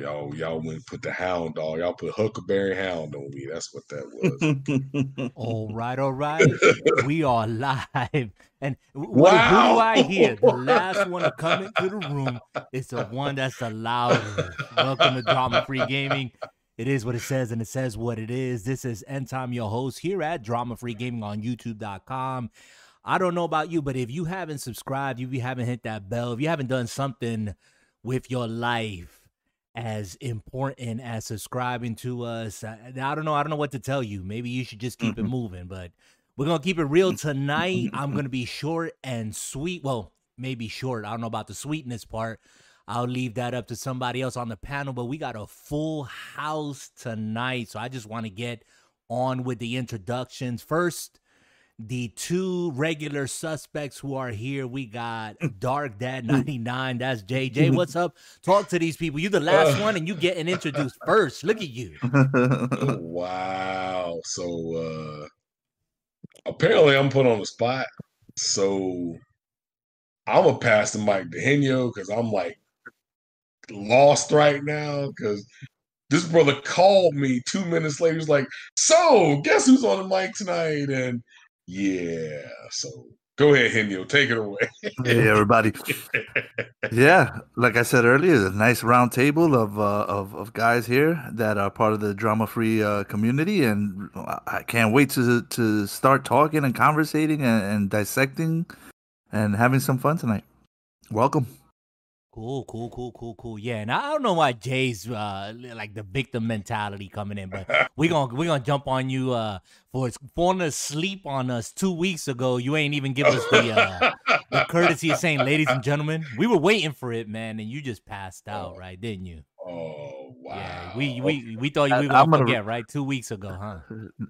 Y'all, y'all, y'all went put the hound dog. Y'all put Huckleberry Hound on me. That's what that was. all right, all right. we are live. And what, wow. who do I hear? The last one to come into the room is the one that's the loudest. Welcome to Drama Free Gaming. It is what it says, and it says what it is. This is End Time, your host here at Drama Free Gaming on YouTube.com. I don't know about you, but if you haven't subscribed, if you haven't hit that bell, if you haven't done something with your life, as important as subscribing to us. I, I, don't know. I don't know what to tell you. Maybe you should just keep mm-hmm. it moving, but we're going to keep it real tonight. I'm going to be short and sweet. Well, maybe short. I don't know about the sweetness part. I'll leave that up to somebody else on the panel, but we got a full house tonight. So I just want to get on with the introductions. First, the two regular suspects who are here. We got Dark Dad 99. That's JJ. What's up? Talk to these people. You the last one and you getting introduced first. Look at you. wow. So uh apparently I'm put on the spot. So I'm gonna pass the mic to Henyo because I'm like lost right now because this brother called me two minutes later. He's like, "So, guess who's on the mic tonight?" And yeah. So go ahead, Henyo. Take it away. hey, everybody. yeah, like I said earlier, a nice round table of, uh, of of guys here that are part of the drama free uh, community, and I can't wait to to start talking and conversating and, and dissecting and having some fun tonight. Welcome. Cool, cool, cool, cool, cool. Yeah, and I don't know why Jay's uh like the victim mentality coming in, but we gonna we gonna jump on you uh for falling asleep on us two weeks ago. You ain't even give us the uh the courtesy of saying, ladies and gentlemen, we were waiting for it, man, and you just passed out, right? Didn't you? Oh wow! Yeah, we we we thought we were gonna, gonna forget right two weeks ago, huh?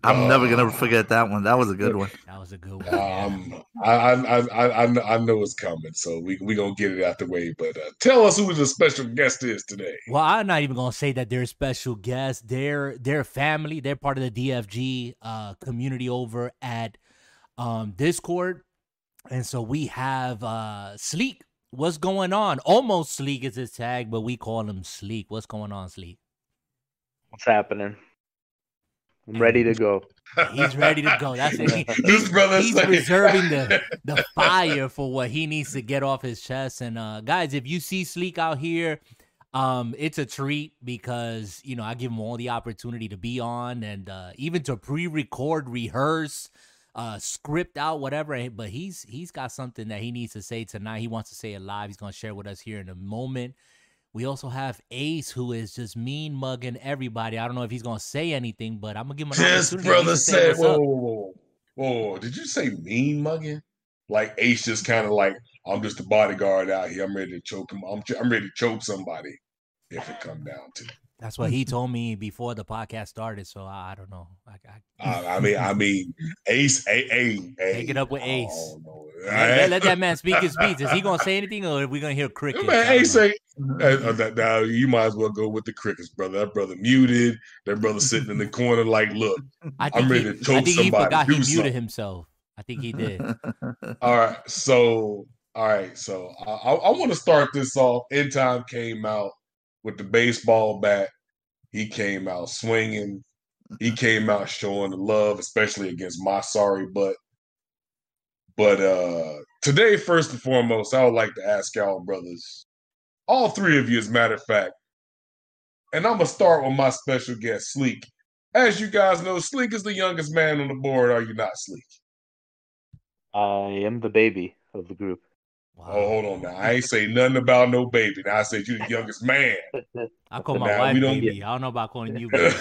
I'm never gonna forget that one. That was a good one. That was a good one. Um, I, I I I I know it's coming, so we we gonna get it out the way. But uh, tell us who the special guest is today. Well, I'm not even gonna say that they're a special guest. They're they're family. They're part of the DFG uh, community over at um, Discord, and so we have uh, Sleek What's going on? Almost Sleek is his tag, but we call him Sleek. What's going on, Sleek? What's happening? I'm ready to go. He's ready to go. That's it. He, he's he's like... reserving the, the fire for what he needs to get off his chest. And uh, guys, if you see Sleek out here, um, it's a treat because you know I give him all the opportunity to be on and uh, even to pre-record, rehearse uh script out whatever but he's he's got something that he needs to say tonight. He wants to say it live. He's going to share with us here in a moment. We also have ace who is just mean mugging everybody. I don't know if he's going to say anything but i'm going to give him this brother said whoa, whoa, whoa whoa did you say mean mugging? Like ace just kind of like i'm just a bodyguard out here. I'm ready to choke him. I'm, I'm ready to choke somebody if it come down to it that's what he told me before the podcast started. So I, I don't know. I, I, I, mean, I mean, Ace, a, a, a take it up with Ace. Oh, let, let, that man speak his speech. Is he gonna say anything, or are we gonna hear crickets? Man, Ace say, uh, now you might as well go with the crickets, brother. That brother muted. That brother sitting in the corner, like, look, I am ready he, to choke I think somebody. He forgot he muted something. himself. I think he did. all right, so all right, so I, I want to start this off. End time came out with the baseball bat. He came out swinging. He came out showing the love, especially against my sorry butt. But uh today, first and foremost, I would like to ask y'all brothers, all three of you, as a matter of fact, and I'm gonna start with my special guest, Sleek. As you guys know, Sleek is the youngest man on the board. Are you not, Sleek? I am the baby of the group. Wow. Oh, hold on now. I ain't say nothing about no baby. Now I said you the youngest man. I call my now, wife baby. Get... I don't know about calling you baby.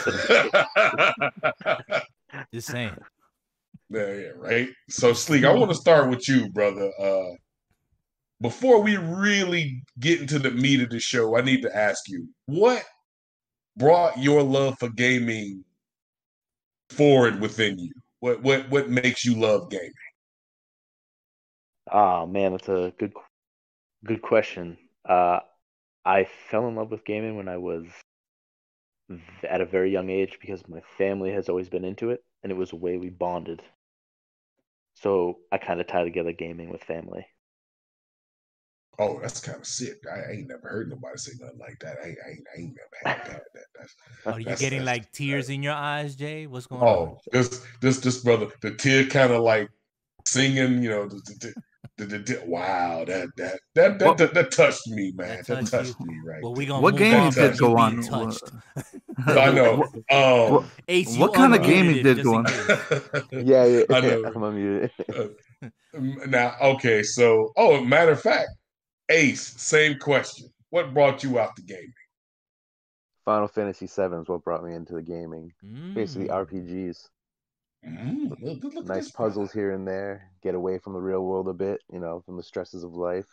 Just saying. Yeah, yeah, right. So Sleek, I want to start with you, brother. Uh before we really get into the meat of the show, I need to ask you, what brought your love for gaming forward within you? What what what makes you love gaming? Oh man, that's a good good question. Uh, I fell in love with gaming when I was at a very young age because my family has always been into it, and it was a way we bonded. So I kind of tie together gaming with family. Oh, that's kind of sick. I, I, ain't never heard nobody say nothing like that. I, ain't, I ain't, I ain't never had that. that that's, Are you getting that's- like tears in your eyes, Jay? What's going Oh, on? this this this brother, the tear kind of like singing, you know, the, the- wow, that that that that, What- that, that touched me, man. That That, touched touched me right. Well, we gonna What move game on did from go you being on? touched. I know. Um, Ace, What you kind of unmuted gaming did go on? Yeah, yeah. I know. I'm unmuted. now, okay, so oh, matter of fact, Ace, same question. What brought you out the gaming? Final Fantasy VII is what brought me into the gaming. Basically, Mm. RPGs. Mm, look- look nice this brother. puzzles here and there. Get away from the real world a bit, you know, from the stresses of life,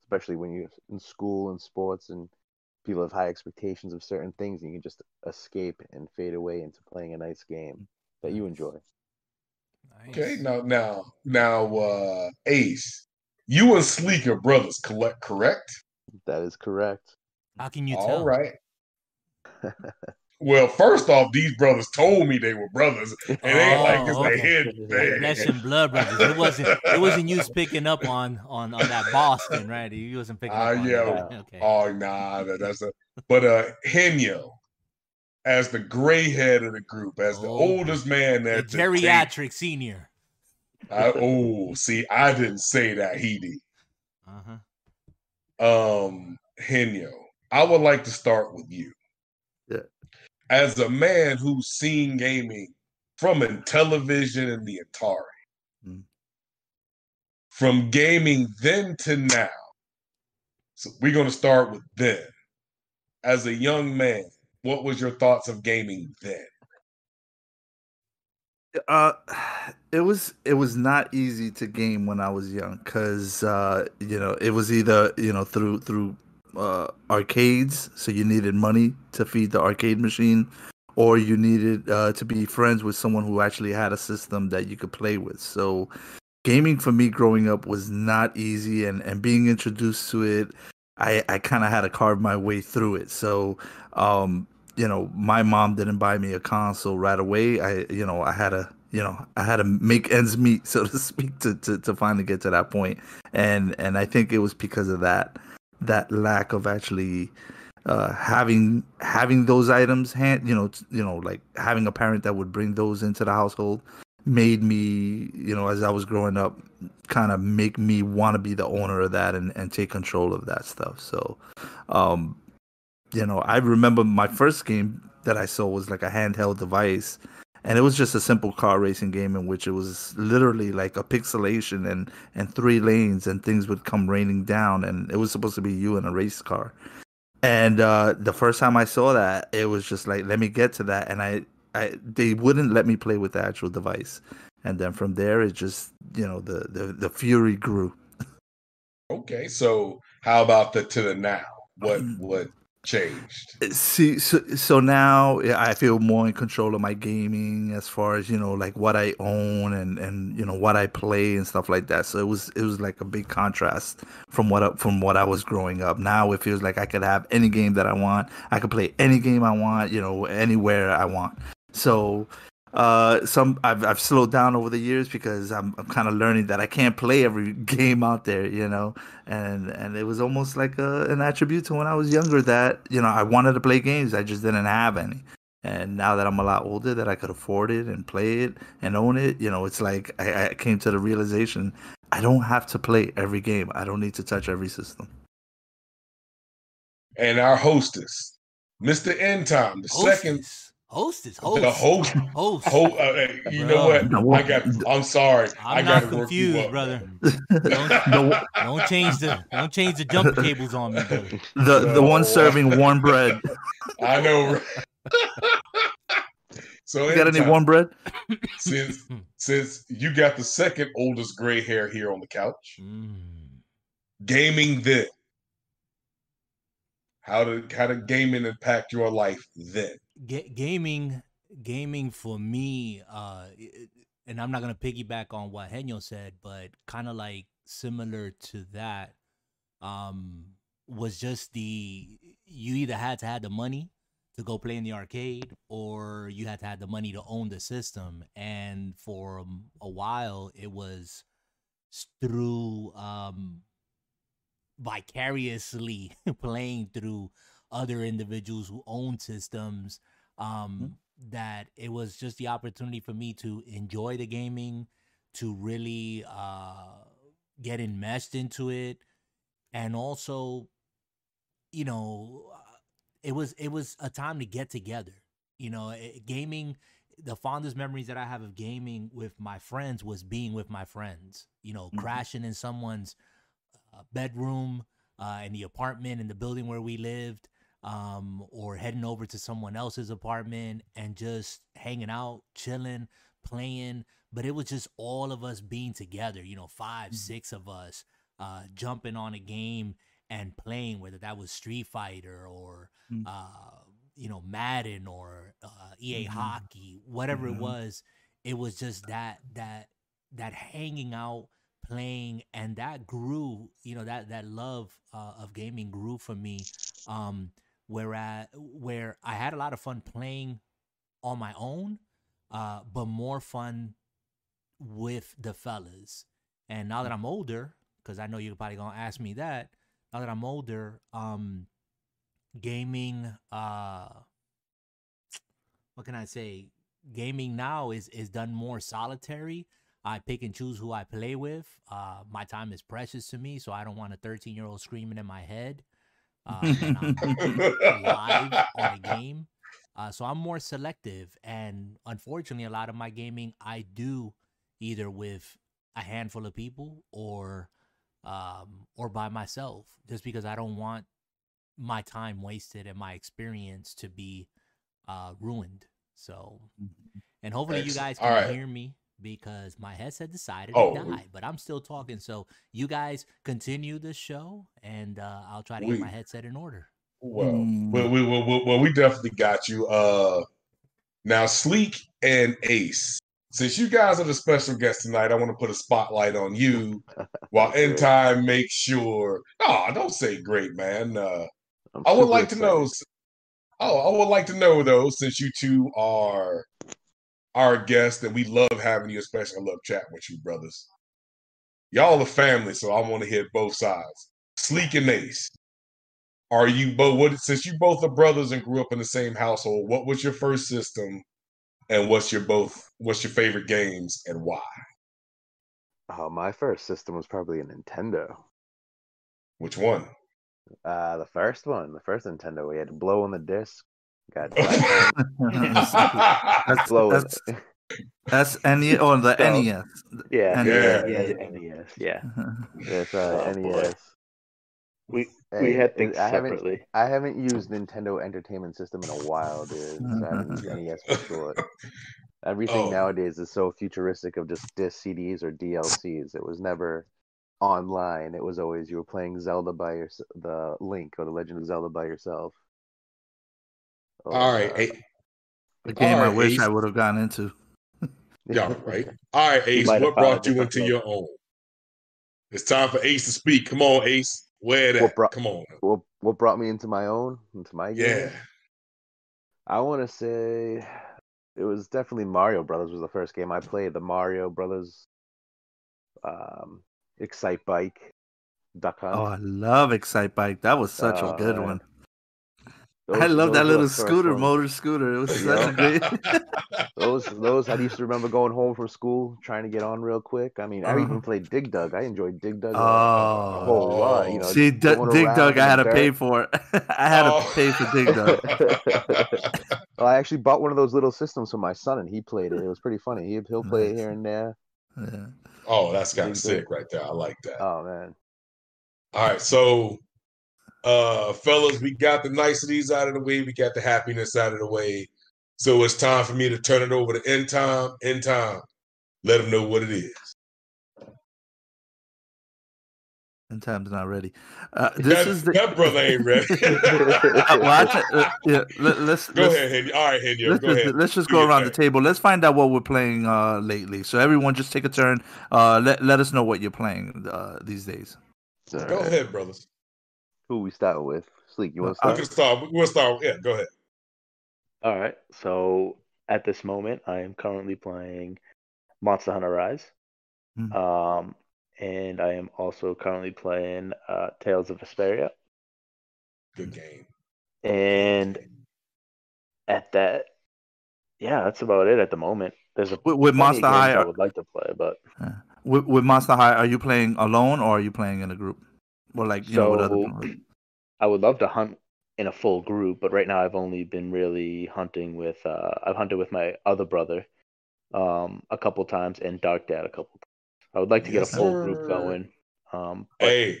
especially when you're in school and sports and people have high expectations of certain things, and you can just escape and fade away into playing a nice game that you enjoy. Okay, now now now uh Ace, you and Sleek are brothers, collect correct? That is correct. How can you All tell? right. Well, first off, these brothers told me they were brothers. It ain't like it's Oh, a okay. hidden thing. Flesh and blood brothers. It wasn't. It wasn't you picking up on on on that Boston, right? You wasn't picking Ah, up on yeah. that. Okay. Oh nah, that, that's a but uh Henyo, as the gray head of the group, as the Oh, oldest man the that geriatric senior. I, oh, see, I didn't say that, he did. Uh-huh. um Henyo, I would like to start with you. As a man who's seen gaming from in television and the Atari, Mm. from gaming then to now. So we're going to start with then. As a young man, what was your thoughts of gaming then? Uh, it was it was not easy to game when I was young because uh, you know it was either you know through through uh, arcades, so you needed money to feed the arcade machine, or you needed uh, to be friends with someone who actually had a system that you could play with. So, gaming for me growing up was not easy, and and being introduced to it, I I kind of had to carve my way through it. So, um, you know, my mom didn't buy me a console right away. I, you know, I had to, you know, I had to make ends meet, so to speak, to, to, to finally get to that point. And and I think it was because of that that lack of actually uh, having having those items hand, you know, you know, like having a parent that would bring those into the household made me, you know, as I was growing up, kind of make me want to be the owner of that and, and take control of that stuff. So, um, you know, I remember my first game that I saw was like a handheld device, and it was just a simple car racing game in which it was literally like a pixelation and and three lanes, and things would come raining down, and it was supposed to be you in a race car. And uh, the first time I saw that, it was just like, let me get to that, and I, I they wouldn't let me play with the actual device, and then from there, it just you know the the, the fury grew. Okay, so how about the to the now? What what changed? See, so, so now I feel more in control of my gaming as far as you know, like what I own and and you know what I play and stuff like that. So it was it was like a big contrast from what I- from what I was growing up. Now it feels like I could have any game that I want. I could play any game I want, you know, anywhere I want. So uh some I've I've slowed down over the years because I'm I'm kind of learning that I can't play every game out there, you know. And and it was almost like a, an attribute to when I was younger that, you know, I wanted to play games, I just didn't have any. And now that I'm a lot older that I could afford it and play it and own it, you know, it's like I, I came to the realization I don't have to play every game. I don't need to touch every system. And our hostess, Mr. End Time, the second Hostess. Hostess. the Host. host. Host. Uh, hey, you know what? I got. I'm sorry. I I'm got not work you confused, brother. Don't, don't change the don't change the jump cables on me, brother. the the one serving warm bread. I know. so You got any warm bread? since since you got the second oldest gray hair here on the couch, Mm. gaming then. How did how did gaming impact your life then? Ga- gaming gaming for me uh i- i- and i'm not gonna piggyback on what henyo said but kind of like similar to that um was just the you either had to have the money to go play in the arcade or you had to have the money to own the system and for um, a while it was through um vicariously playing through other individuals who own systems. Um, mm-hmm. That it was just the opportunity for me to enjoy the gaming, to really uh, get enmeshed into it, and also, you know, it was it was a time to get together. You know, it, gaming the fondest memories that I have of gaming with my friends was being with my friends. You know, mm-hmm. crashing in someone's uh, bedroom, uh, in the apartment, in the building where we lived, um, or heading over to someone else's apartment and just hanging out, chilling, playing. But it was just all of us being together. You know, 5 mm-hmm. six of us uh, jumping on a game and playing, whether that was Street Fighter or mm-hmm. uh, you know Madden or uh, EA mm-hmm. Hockey, whatever it was. It was just that that that hanging out, playing, and that grew. You know that that love uh, of gaming grew for me. Um, whereas where I had a lot of fun playing on my own, uh, but more fun with the fellas. And now that I'm older, because I know you're probably gonna ask me that. Now that I'm older, um, gaming uh what can I say? Gaming now is is done more solitary. I pick and choose who I play with. Uh, my time is precious to me, so I don't want a 13 year old screaming in my head uh, live on a game. Uh, so I'm more selective, and unfortunately, a lot of my gaming I do either with a handful of people or um, or by myself, just because I don't want my time wasted and my experience to be uh, ruined. So, mm-hmm. and hopefully you guys can right. hear me because my headset decided oh, to die, but I'm still talking. So you guys continue the show, and uh, I'll try to we, get my headset in order. Well, mm. well, we, well, well, we definitely got you. Uh, now, Sleek and Ace, since you guys are the special guests tonight, I want to put a spotlight on you while In Time make sure. Oh, don't say great, man. Uh, I would like excited. to know. Oh, I would like to know though, since you two are our guests, and we love having you, especially I love chatting with you, brothers. Y'all are family, so I want to hit both sides. Sleek and Ace, are you both? What since you both are brothers and grew up in the same household? What was your first system, and what's your both? What's your favorite games and why? Oh, my first system was probably a Nintendo. Which one? Uh, the first one, the first Nintendo, we had to blow on the disc. Got that's, blow that's, it. That's NES or the so, NES. Yeah, NES. yeah, yeah, NES. Yeah, it's uh, oh, NES. We we had things I separately. Haven't, I haven't used Nintendo Entertainment System in a while, dude. So I haven't used NES for sure. Everything oh. nowadays is so futuristic of just disc CDs or DLCs. It was never online, it was always you were playing Zelda by your the Link or the Legend of Zelda by yourself. Or, All right, uh, a game right, I wish Ace. I would have gotten into. yeah, right. All right, Ace. What brought you into your own? It's time for Ace to speak. Come on, Ace. Where that? Brought, Come on. What what brought me into my own? Into my game? Yeah. I want to say it was definitely Mario Brothers was the first game I played. The Mario Brothers um, Excitebike. Duck Hunt. Oh, I love Excitebike. That was such a good one. Those, I love that little scooter, motor scooter. It was such a good. those, those. I used to remember going home from school trying to get on real quick. I mean, I uh-huh. even played Dig Dug. I enjoyed Dig Dug. Oh, a whole lot. You know, see, D- Dig Dug. I had to pay for it. I had oh. to pay for Dig Dug. well, I actually bought one of those little systems for my son, and he played it. It was pretty funny. He he'll play nice. it here and there. Yeah. Oh, that's kind of sick right there. I like that. Oh man. All right, so uh fellas, we got the niceties out of the way, we got the happiness out of the way. So it's time for me to turn it over to end Time. End Time. Let them know what it is. In time's not ready. Uh, this that, is the... that brother ain't ready. Watch it. Uh, yeah, let, us go let's, ahead, Henry. All right, Henry. Let's, go just, ahead. let's just go around the table. Let's find out what we're playing uh, lately. So everyone, just take a turn. Uh, let let us know what you're playing uh, these days. Go right. ahead, brothers. Who we start with? Sleek, you want to start? I can start. We want to start. Yeah, go ahead. All right. So at this moment, I am currently playing Monster Hunter Rise. Mm-hmm. Um, and I am also currently playing uh, Tales of Vesperia. Good game. And at that, yeah, that's about it at the moment. There's a With, with Monster games High, I would like to play, but with, with Monster High, are you playing alone or are you playing in a group? Or like you know with other So- I would love to hunt in a full group. But right now, I've only been really hunting with. Uh, I've hunted with my other brother, um, a couple times, and Dark Dad a couple. times. I would like to get Yes, a full sir. group going. Um, but Hey,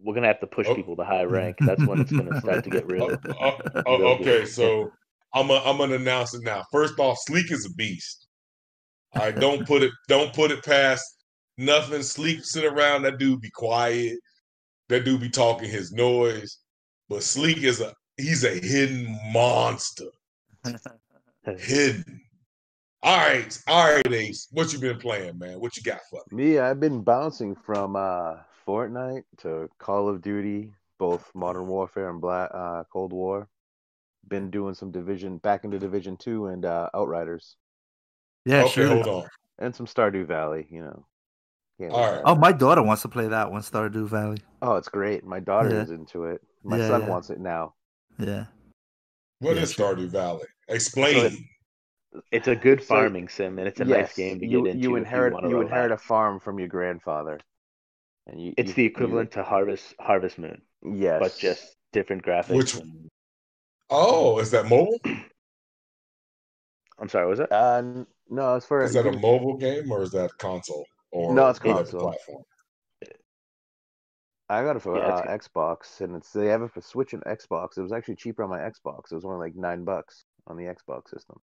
we're gonna have to push Oh. people to high rank. That's when it's gonna start to get real. oh, oh, oh, okay, so I'm a, I'm gonna announce it now. First off, Sleek is a beast. All right, don't put it don't put it past nothing. Sleek sit around. That dude be quiet. That dude be talking his noise. But Sleek is a he's a hidden monster. Hidden. All right, all right, Ace. What you been playing, man? What you got for me? Me, I've been bouncing from uh, Fortnite to Call of Duty, both Modern Warfare and Black uh, Cold War. Been doing some Division, back into Division Two and uh, Outriders, Yeah, okay, sure. hold on. and some Stardew Valley. You know. Can't All leave right. that. Oh, my daughter wants to play that one, Stardew Valley. Oh, it's great. My daughter Yeah. is into it. My Yeah, son yeah. wants it now. Yeah. What Yeah, is. Stardew Valley? Explain. It's a good So- farming sim, and it's a nice game to you, get into. You inherit wanna you inherit a farm from your grandfather, and you. It's you- the you- equivalent to Harvest Harvest Moon, yes, but just different graphics. Which- Oh, is that mobile? I'm sorry, was that? Uh, n- no, it's for Is that a mobile game or is that console? Or No, it's whatever console. platform? I got it for Yeah, uh, Xbox, and it's they have it for Switch and Xbox. It was actually cheaper on my Xbox. It was only like nine bucks on the Xbox system.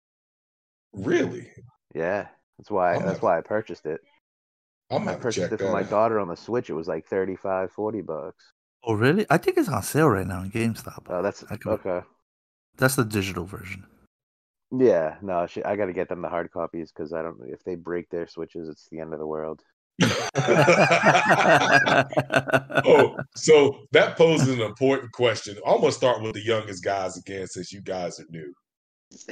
Really? Yeah, that's why I'm that's not- why I purchased it. I'm I gonna purchased it for my out. daughter on the Switch. It was like 35, 40 bucks. Oh, really? I think it's on sale right now in GameStop. Oh, that's can- okay. That's the digital version. Yeah, no, she, I got to get them the hard copies because I don't. If they break their switches, it's the end of the world. oh, so that poses an important question. I'm gonna start with the youngest guys again, since you guys are new.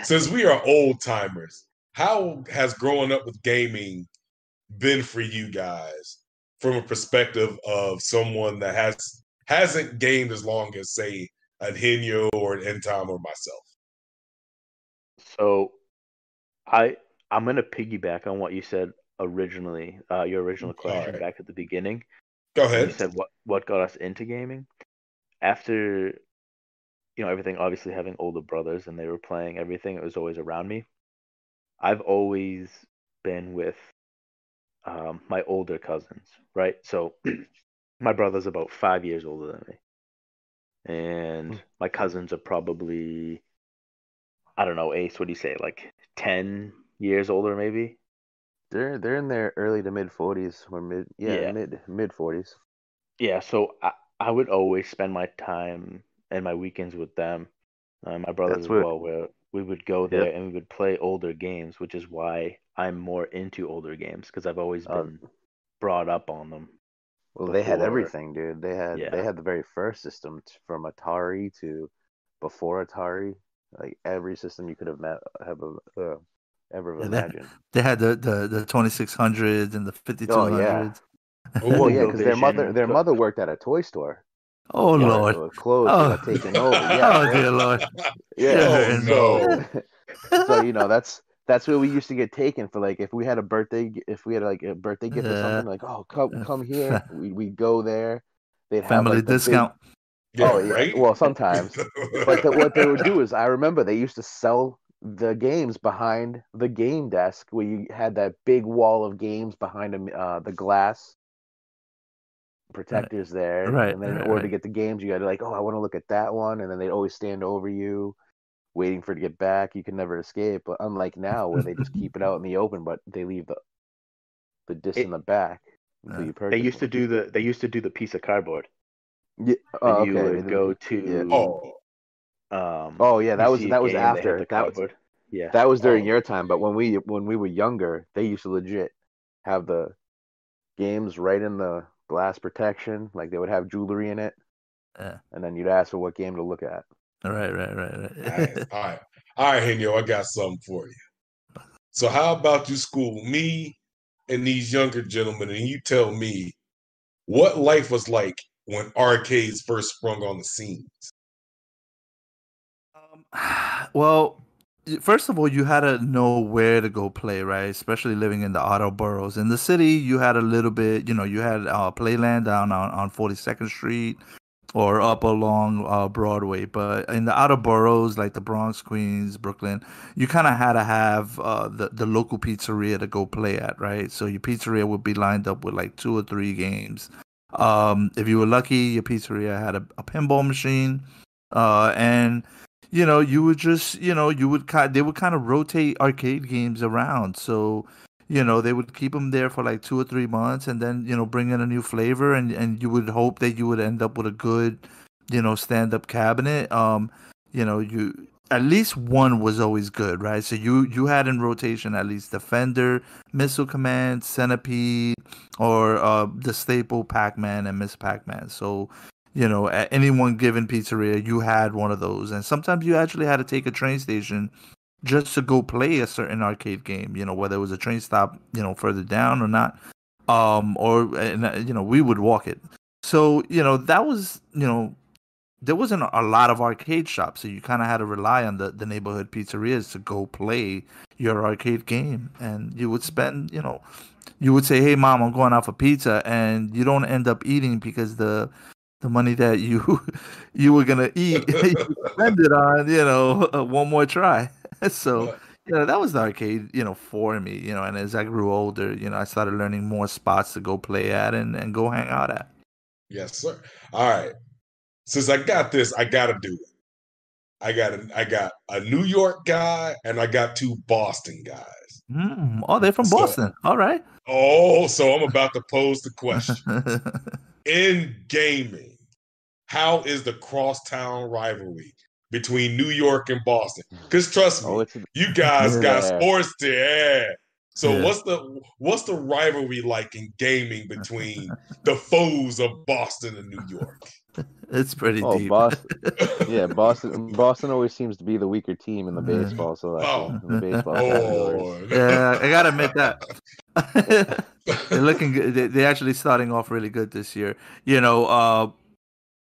Since we are old timers, how has growing up with gaming been for you guys from a perspective of someone that has hasn't gamed as long as say an Henyo or an End Time or myself? So, I I'm gonna piggyback on what you said originally. Uh, your original question Alright. back at the beginning. Go when You ahead. said what what got us into gaming. After, you know, everything. Obviously, having older brothers and they were playing everything. It was always around me. I've always been with um, my older cousins, right? So, my brother's about five years older than me, and my cousins are probably I don't know, Ace, what do you say? Like 10 years older, maybe? They're they're in their early to mid forties or mid yeah, Yeah. mid mid forties. Yeah, so I, I would always spend my time and my weekends with them. Uh, my brothers That's as what- well, where we would go Yep. there and we would play older games, which is why I'm more into older games because I've always Uh, been brought up on them. Well, they had everything, dude. They had Yeah. they had the very first system t- from Atari to before Atari, like every system you could have met have uh, ever Yeah, they- imagined. They had the the, the 2600s and the 5200s. Oh, yeah. Ooh, Well, yeah, because their mother their mother worked at a toy store. Oh, where Lord. it was closed Oh. taken over. Yeah, oh, dear Lord. yeah. Oh, so, so you know that's that's where we used to get taken for like if we had a birthday g- if we had like a birthday gift or something like oh come come here we we go there they'd have Family like, the big- discount. Oh, yeah. Well, sometimes. but the, what they would do is I remember they used to sell the games behind the game desk where you had that big wall of games behind them, uh, the glass protectors there Right, and then in right, order to get the games you had to like oh i want to look at that one and then they'd always stand over you waiting for it to get back you could never escape but unlike now where they just keep it out in the open but they leave the the disc It- in the back Uh, They used to do the they used to do the piece of cardboard. Yeah. oh, you okay. would go to oh, um oh yeah that was that was game, they had after the that was. Yeah. That was during Oh. your time, but when we when we were younger, they used to legit have the games right in the glass protection. Like they would have jewelry in it, Yeah. and then you'd ask for what game to look at. All right, right, right. Nice. all right, all right, Henyo, I got something for you. So, how about you school me and these younger gentlemen, and you tell me what life was like when arcades first sprung on the scenes. Um, well, first of all, you had to know where to go play, right? Especially living in the outer boroughs. In the city, you had a little bit, you know, you had uh, Playland down on, on 42nd Street or up along uh, Broadway. But in the outer boroughs, like the Bronx, Queens, Brooklyn, you kind of had to have uh, the, the local pizzeria to go play at, right? So your pizzeria would be lined up with like two or three games. Um, if you were lucky, your pizzeria had a, a pinball machine. Uh, and you know, you would just, you know, you would kind, they would kind of rotate arcade games around. So, you know, they would keep them there for like two or three months, and then you know, bring in a new flavor, and and you would hope that you would end up with a good, you know, stand-up cabinet. Um, you know, you at least one was always good, right? So you you had in rotation at least Defender, Missile Command, Centipede, or uh, the staple Pac-Man and Ms. Pac-Man. So you know, at any one given pizzeria, you had one of those. And sometimes you actually had to take a train station just to go play a certain arcade game, you know, whether it was a train stop, you know, further down or not. Um, or, and, uh, you know, we would walk it. So, you know, that was, you know, there wasn't a lot of arcade shops. So you kind of had to rely on the, the neighborhood pizzerias to go play your arcade game. And you would spend, you know, you would say, "Hey, mom, I'm going out for pizza," and you don't end up eating because the the money that you you were gonna eat, you spend it on, you know, uh, one more try. so you know that was the arcade, you know, for me, you know. And as I grew older, you know, I started learning more spots to go play at and and go hang out at. Yes, sir. All right. Since I got this, I got to do it. I got a, I got a New York guy and I got two Boston guys. Mm, oh, they're from so, Boston. All right. Oh, so I'm about to pose the question. In gaming, how is the crosstown rivalry between New York and Boston? Because trust me, oh, you guys yeah. got sports to add. So yeah. what's the what's the rivalry like in gaming between the foes of Boston and New York? It's pretty oh, deep. Boston, yeah, Boston. Boston always seems to be the weaker team in the baseball. So oh. the baseball. Oh. yeah, I gotta admit that they're looking good. They're actually starting off really good this year. You know, uh,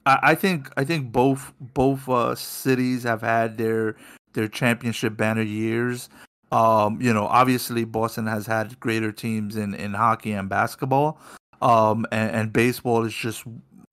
I, I think I think both both uh, cities have had their their championship banner years. Um, you know, obviously Boston has had greater teams in in hockey and basketball. Um, and, and baseball is just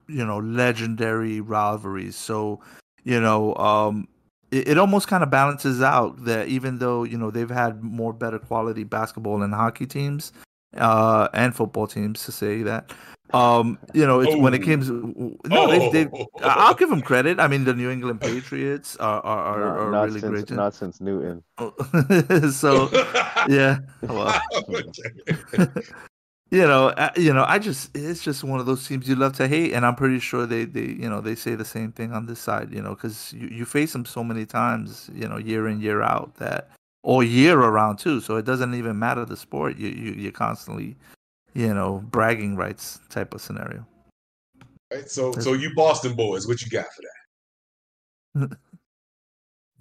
you know legendary rivalries. So you know, um, it, it almost kind of balances out that even though you know they've had more better quality basketball and hockey teams uh, and football teams to say that. Um, you know, it's oh. when it came to no, oh. they, they. I'll give them credit. I mean, the New England Patriots are are, are, are not really since, great. Not since Newton. so, yeah. Well, you know, uh, you know, I just it's just one of those teams you love to hate, and I'm pretty sure they they you know they say the same thing on this side, you know, because you, you face them so many times, you know, year in year out that or year around too. So it doesn't even matter the sport. You you you're constantly, you know, bragging rights type of scenario. Right. So so you Boston boys, what you got for that?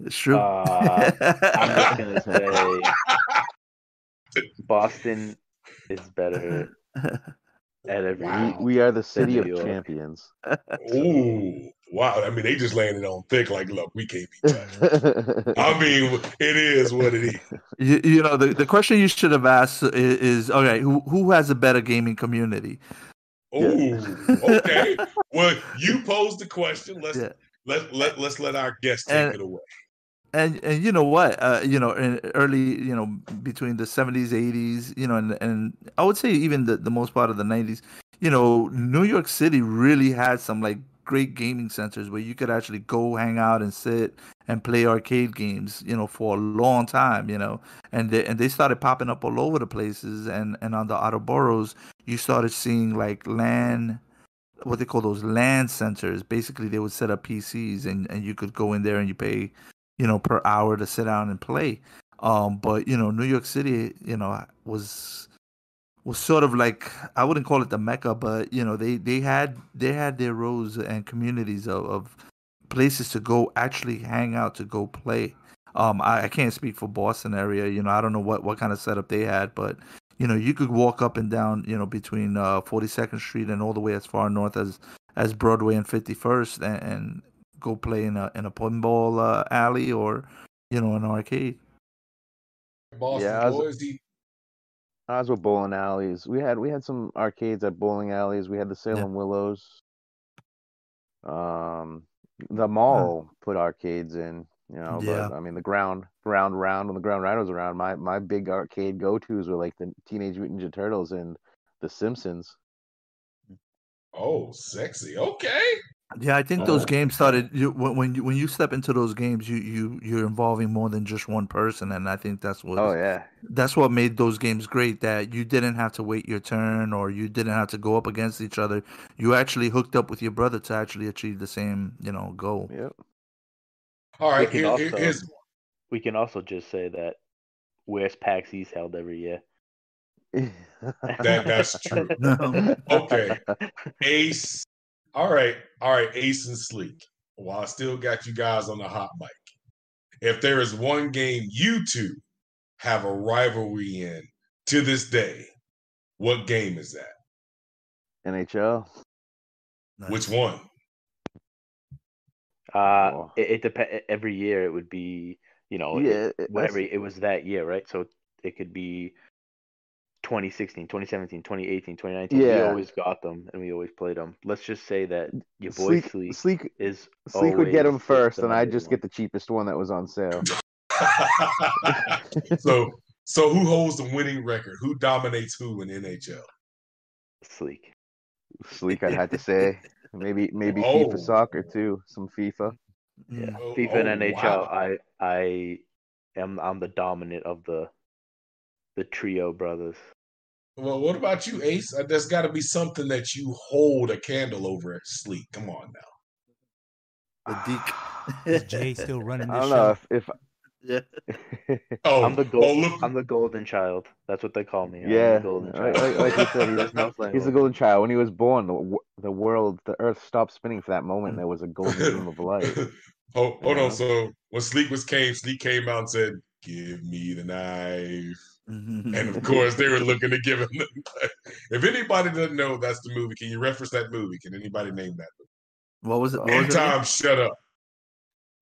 it's true. Uh, I'm just gonna say Boston is better at every. Wow. We, we, are the city of champions. Ooh, wow! I mean, they just landed on thick. Like, look, we can't be touched. I mean, it is what it is. You, you know, the, the question you should have asked is, is okay, who who has a better gaming community? Oh, okay. well, you posed the question. Let's yeah. let let let's let our guest take and, it away and and you know what uh, you know in early you know between the 70s 80s you know and and i would say even the, the most part of the 90s you know new york city really had some like great gaming centers where you could actually go hang out and sit and play arcade games you know for a long time you know. And they, and they started popping up all over the places and and on the outer boroughs you started seeing like LAN what they call those LAN centers. Basically they would set up pcs and and you could go in there and you pay you know, per hour to sit down and play. Um, but you know, New York City, you know, was was sort of like I wouldn't call it the mecca, but you know, they they had they had their rows and communities of, of places to go actually hang out to go play. Um, I, I can't speak for Boston area. You know, I don't know what what kind of setup they had, but you know, you could walk up and down, you know, between uh, 42nd Street and all the way as far north as as Broadway and 51st, and, and go play in a in a pinball uh, alley or you know an arcade. Boston Yeah, I was- he- I was with bowling alleys. We had we had some arcades at bowling alleys. We had the Salem Willows. Um, the mall put arcades in. You know, Yeah. but I mean the ground ground round when the ground round was around. My my big arcade go tos were like the Teenage Mutant Ninja Turtles and the Simpsons. oh, sexy. Okay. Yeah, I think those Uh, games started you, when when you when you step into those games, you you you're involving more than just one person, and I think that's what Oh yeah, that's what made those games great. That you didn't have to wait your turn, or you didn't have to go up against each other. You actually hooked up with your brother to actually achieve the same you know goal. yep. All right. can Here, also- here's We can also just say that where's PAX East held every year? that. That's true. Okay. Ace. All right. All right. Ace and Sleek. While I still got you guys on the hot mic, if there is one game you two have a rivalry in to this day, what game is that? NHL. Which one? Uh, Oh. it, it depends. Every year it would be, you know, Yeah, it, whatever it was that year, right? So it could be 2016, 2017, 2018, 2019. We always got them and we always played them. Let's just say that your boy Sleek, Sleek, Sleek, is Sleek would get them first, the and I number just one. get the cheapest one that was on sale. so, so who holds the winning record? Who dominates who in NHL? Sleek. Sleek, I'd have to say. Maybe maybe Oh. FIFA soccer too. Some FIFA. Yeah. Oh, FIFA and oh, NHL. wow. I I am I'm the dominant of the the trio brothers. Well, what about you, Ace? Uh, There's got to be something that you hold a candle over at Sleek. Come on now. The Deke. Is Jay still running I don't know show? if, yeah. Oh, I'm the oh, gold, look, I'm the golden child. That's what they call me. I'm yeah, the golden child. like, like you said, There's he's, no he's the golden child. When he was born, the, the world, the earth stopped spinning for that moment. and There was a golden beam of light. oh, hold Yeah. on. So when Sleek was came, Sleek came out and said, "Give me the knife." And of course, they were looking to give him. If anybody doesn't know, that's the movie. Can you reference that movie? Can anybody name that? what was it? What In was it again? time, shut up.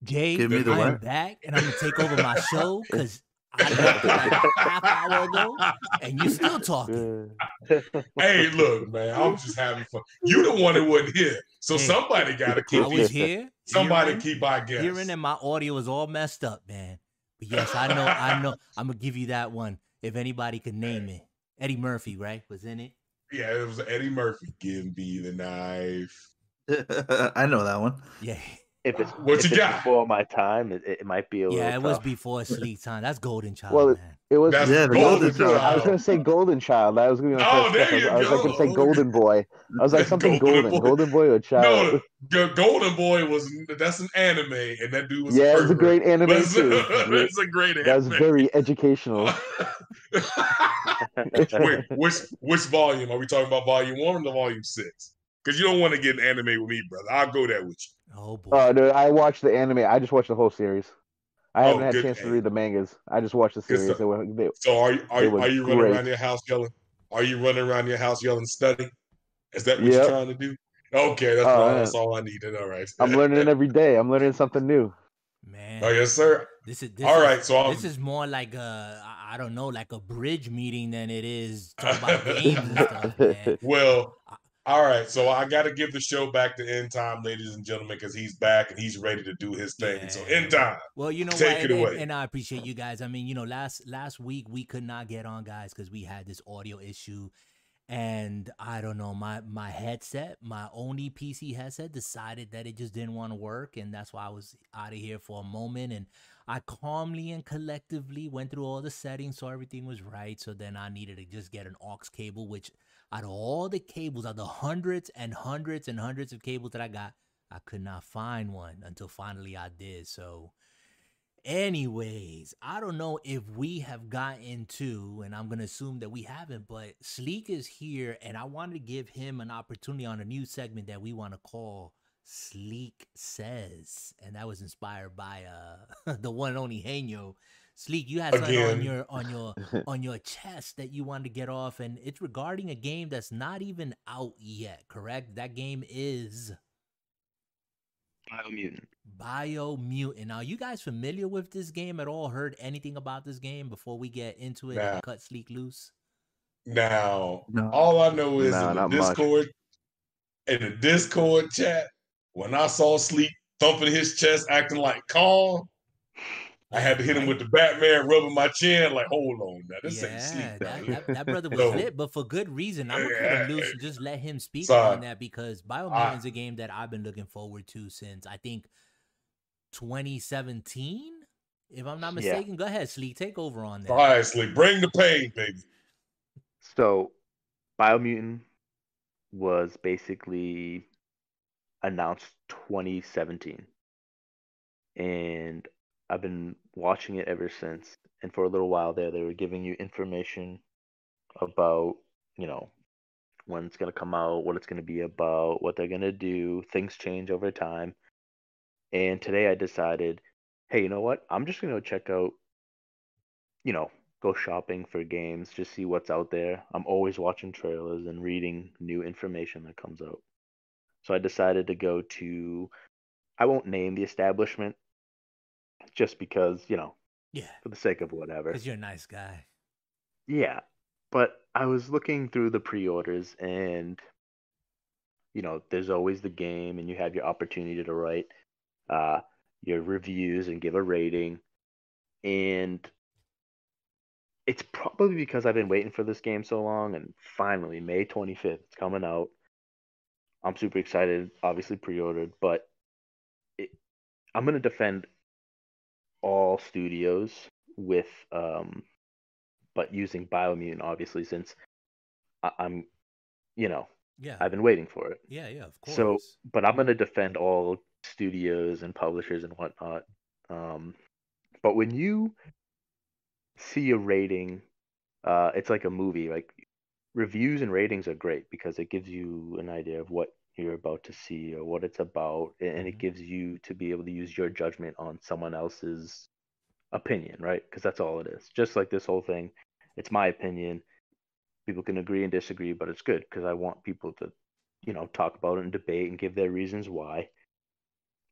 Jay, Give me the I am what? back, and I'm gonna take over my show because I left like half hour ago, and you still talking. hey, look, man, I'm just having fun. You the one that wasn't here, so Hey, somebody got to keep. I keep. was here. Somebody hearing- keep our guests. hearing and my audio is all messed up, man. But yes, I know, I know. I'm gonna give you that one. If anybody could name it, Eddie Murphy, right, was in it. Yeah, it was Eddie Murphy. Give me the knife. I know that one. Yeah, If it's What if you it's got? before my time, it, it might be a little. yeah, it was tough. before sleep time. That's Golden Child, Well, man. It was. That's Yeah, the golden Golden Child. I was gonna say Golden Child. That was gonna be my Oh, first guess. there you I was, I was like gonna say. Golden Boy. I was like something Golden golden, Boy. Golden Boy or Child. No, G- Golden Boy was that's an anime, and that dude was yeah, it's a great anime That's, too. that's a great anime. That was very educational. Wait, which which volume are we talking about? Volume one or the volume six? Because you don't want to get an anime with me, brother. I'll go there with you. Oh boy. Oh, dude, I watched the anime. I just watched the whole series. I Oh, haven't had a good chance to read the mangas. I just watched the series. stuff. They were, they, So are you are, you- are you running great. around your house yelling? Are you running around your house yelling study? Is that what Yep. you're trying to do? Okay, that's Oh, all, yeah. that's all I needed. All right. I'm learning every day. I'm learning something new. man. Oh yes, sir. This is this All is, right, so I'm- this is more like a I don't know, like a bridge meeting than it is talking about games and stuff, man. Well, all right. So I got to give the show back to End Time, ladies and gentlemen, because he's back and he's ready to do his thing. So End Time. Well, you know Take what, it and, away. and I appreciate you guys. I mean, you know, last last week we could not get on, guys, because we had this audio issue, and I don't know, my my headset, my only PC headset, decided that it just didn't want to work, and that's why I was out of here for a moment, and I calmly and collectively went through all the settings, so everything was right. So then I needed to just get an aux cable, which out of all the cables, out of the hundreds and hundreds and hundreds of cables that I got, I could not find one until finally I did. So, anyways, I don't know if we have gotten to, and I'm gonna assume that we haven't, but Sleek is here, and I wanted to give him an opportunity on a new segment that we want to call Sleek Says, and that was inspired by uh the one and only Henyo. Sleek, you had something on your on your on your chest that you wanted to get off, and it's regarding a game that's not even out yet. Correct? That game is Biomutant. Biomutant. Now, you guys familiar with this game at all? Heard anything about this game before we get into it and cut Sleek loose? Now, no. all I know is in the Discord, much. in the Discord chat, when I saw Sleek thumping his chest, acting like calm, I had to hit him with the Batman, rubbing my chin, like, hold on, now this yeah, ain't sleep. That, that, that, brother was lit, but for good reason. I'm gonna put him loose and just let him speak Sorry. on that because Biomutant is a game that I've been looking forward to since I think 2017. If I'm not mistaken, yeah. go ahead, Sleek, take over on that. All right, Sleek, bring the pain, baby. So, Biomutant was basically announced 2017, and I've been watching it ever since. And for a little while there, they were giving you information about, you know, when it's going to come out, what it's going to be about, what they're going to do. Things change over time. And today I decided, hey, you know what? I'm just going to check out, you know, go shopping for games, just see what's out there. I'm always watching trailers and reading new information that comes out. So I decided to go to, I won't name the establishment just because you know, yeah, for the sake of whatever. Because you're a nice guy. Yeah, but I was looking through the pre-orders, and you know, there's always the game, and you have your opportunity to write uh, your reviews and give a rating, and it's probably because I've been waiting for this game so long, and finally May 25th, it's coming out. I'm super excited. Obviously pre-ordered, but it, I'm gonna defend all studios with um but using Biomutant obviously since I- am you know yeah. I've been waiting for it. Yeah yeah of course. so but i'm going to defend all studios and publishers and whatnot um but when you see a rating uh it's like a movie like reviews and ratings are great because it gives you an idea of what you're about to see or what it's about and it mm-hmm. gives you to be able to use your judgment on someone else's opinion right? Because that's all it is. Just like this whole thing it's my opinion. People can agree and disagree but it's good because i want people to you know talk about it and debate and give their reasons why.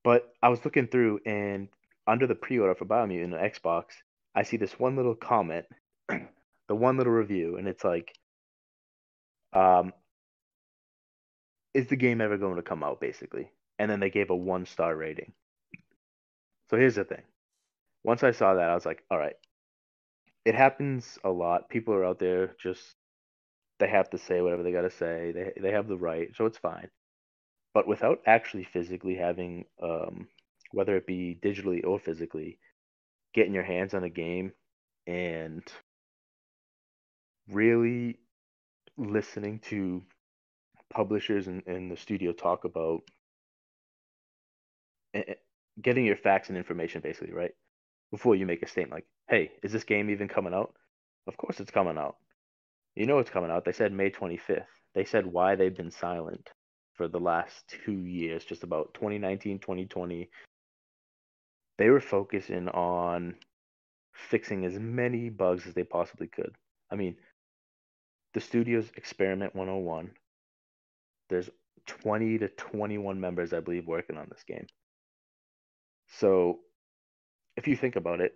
But i was looking through and under the pre-order for biomutant on xbox i see this one little comment the one little review and it's like um is the game ever going to come out basically? And then they gave a one star rating. So here's the thing. Once i saw that i was like all right. It happens a lot. People are out there just they have to say whatever they got to say. They, they have the right so it's fine. But without actually physically having um, whether it be digitally or physically getting your hands on a game and really listening to publishers and, and the studio talk about getting your facts and information basically right? Before you make a statement like hey is this game even coming out? Of course it's coming out. You know it's coming out. They said may 25th they said why they've been silent for the last two years just about 2019 2020 they were focusing on fixing as many bugs as they possibly could. I mean the studio's experiment 101 there's 20 to 21 members, I believe, working on this game. So if you think about it,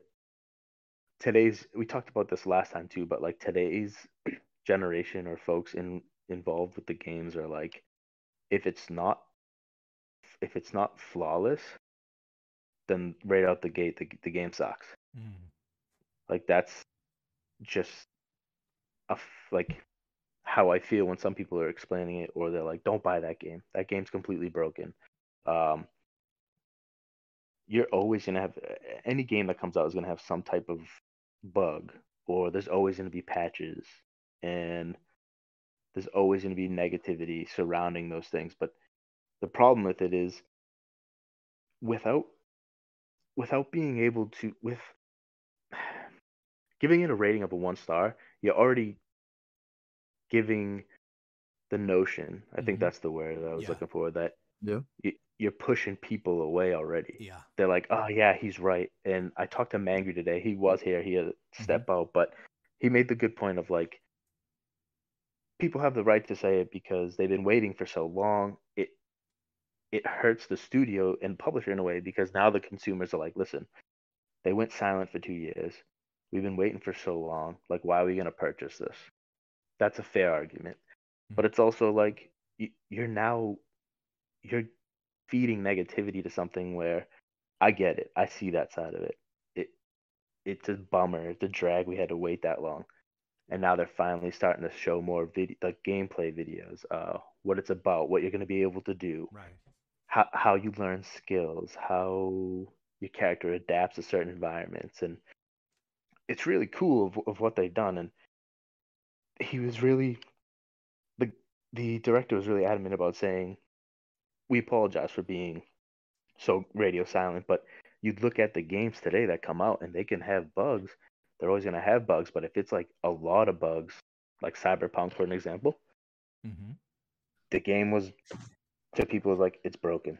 today's we talked about this last time too, but like today's generation or folks in involved with the games are like if it's not if it's not flawless, then right out the gate the the game sucks. Mm. Like that's just a like how I feel when some people are explaining it or they're like, don't buy that game. That game's completely broken. Um, you're always to have any game that comes out is to have some type of bug or there's always to be patches and there's always to be negativity surrounding those things. But the problem with it is without without being able to with giving it a rating of a one star, you're already giving the notion i think mm-hmm. that's the word that i was yeah. looking for that Yeah. You, you're pushing people away already. Yeah. They're like, oh yeah, he's right. And I talked to Mangry today. He was here. He had Mm-hmm. step out, but he made the good point of like, people have the right to say it because they've been waiting for so long. It it hurts the studio and publisher in a way because now the consumers are like, listen, they went silent for two years. We've been waiting for so long. Like, why are we gonna purchase this? That's a fair argument, but it's also like you're now you're feeding negativity to something where I get it. I see that side of it. It it's a bummer. It's a drag. We had to wait that long, and now they're finally starting to show more video, like gameplay videos. Uh, what it's about, what you're gonna be able to do, Right. how how you learn skills, how your character adapts to certain environments, and it's really cool of, of what they've done. And he was really the the director was really adamant about saying, "We apologize for being so radio silent, but you'd look at the games today that come out and they can have bugs. They're always gonna have bugs, but if it's like a lot of bugs, like Cyberpunk for an example, Mm-hmm. the game was to people was like it's broken,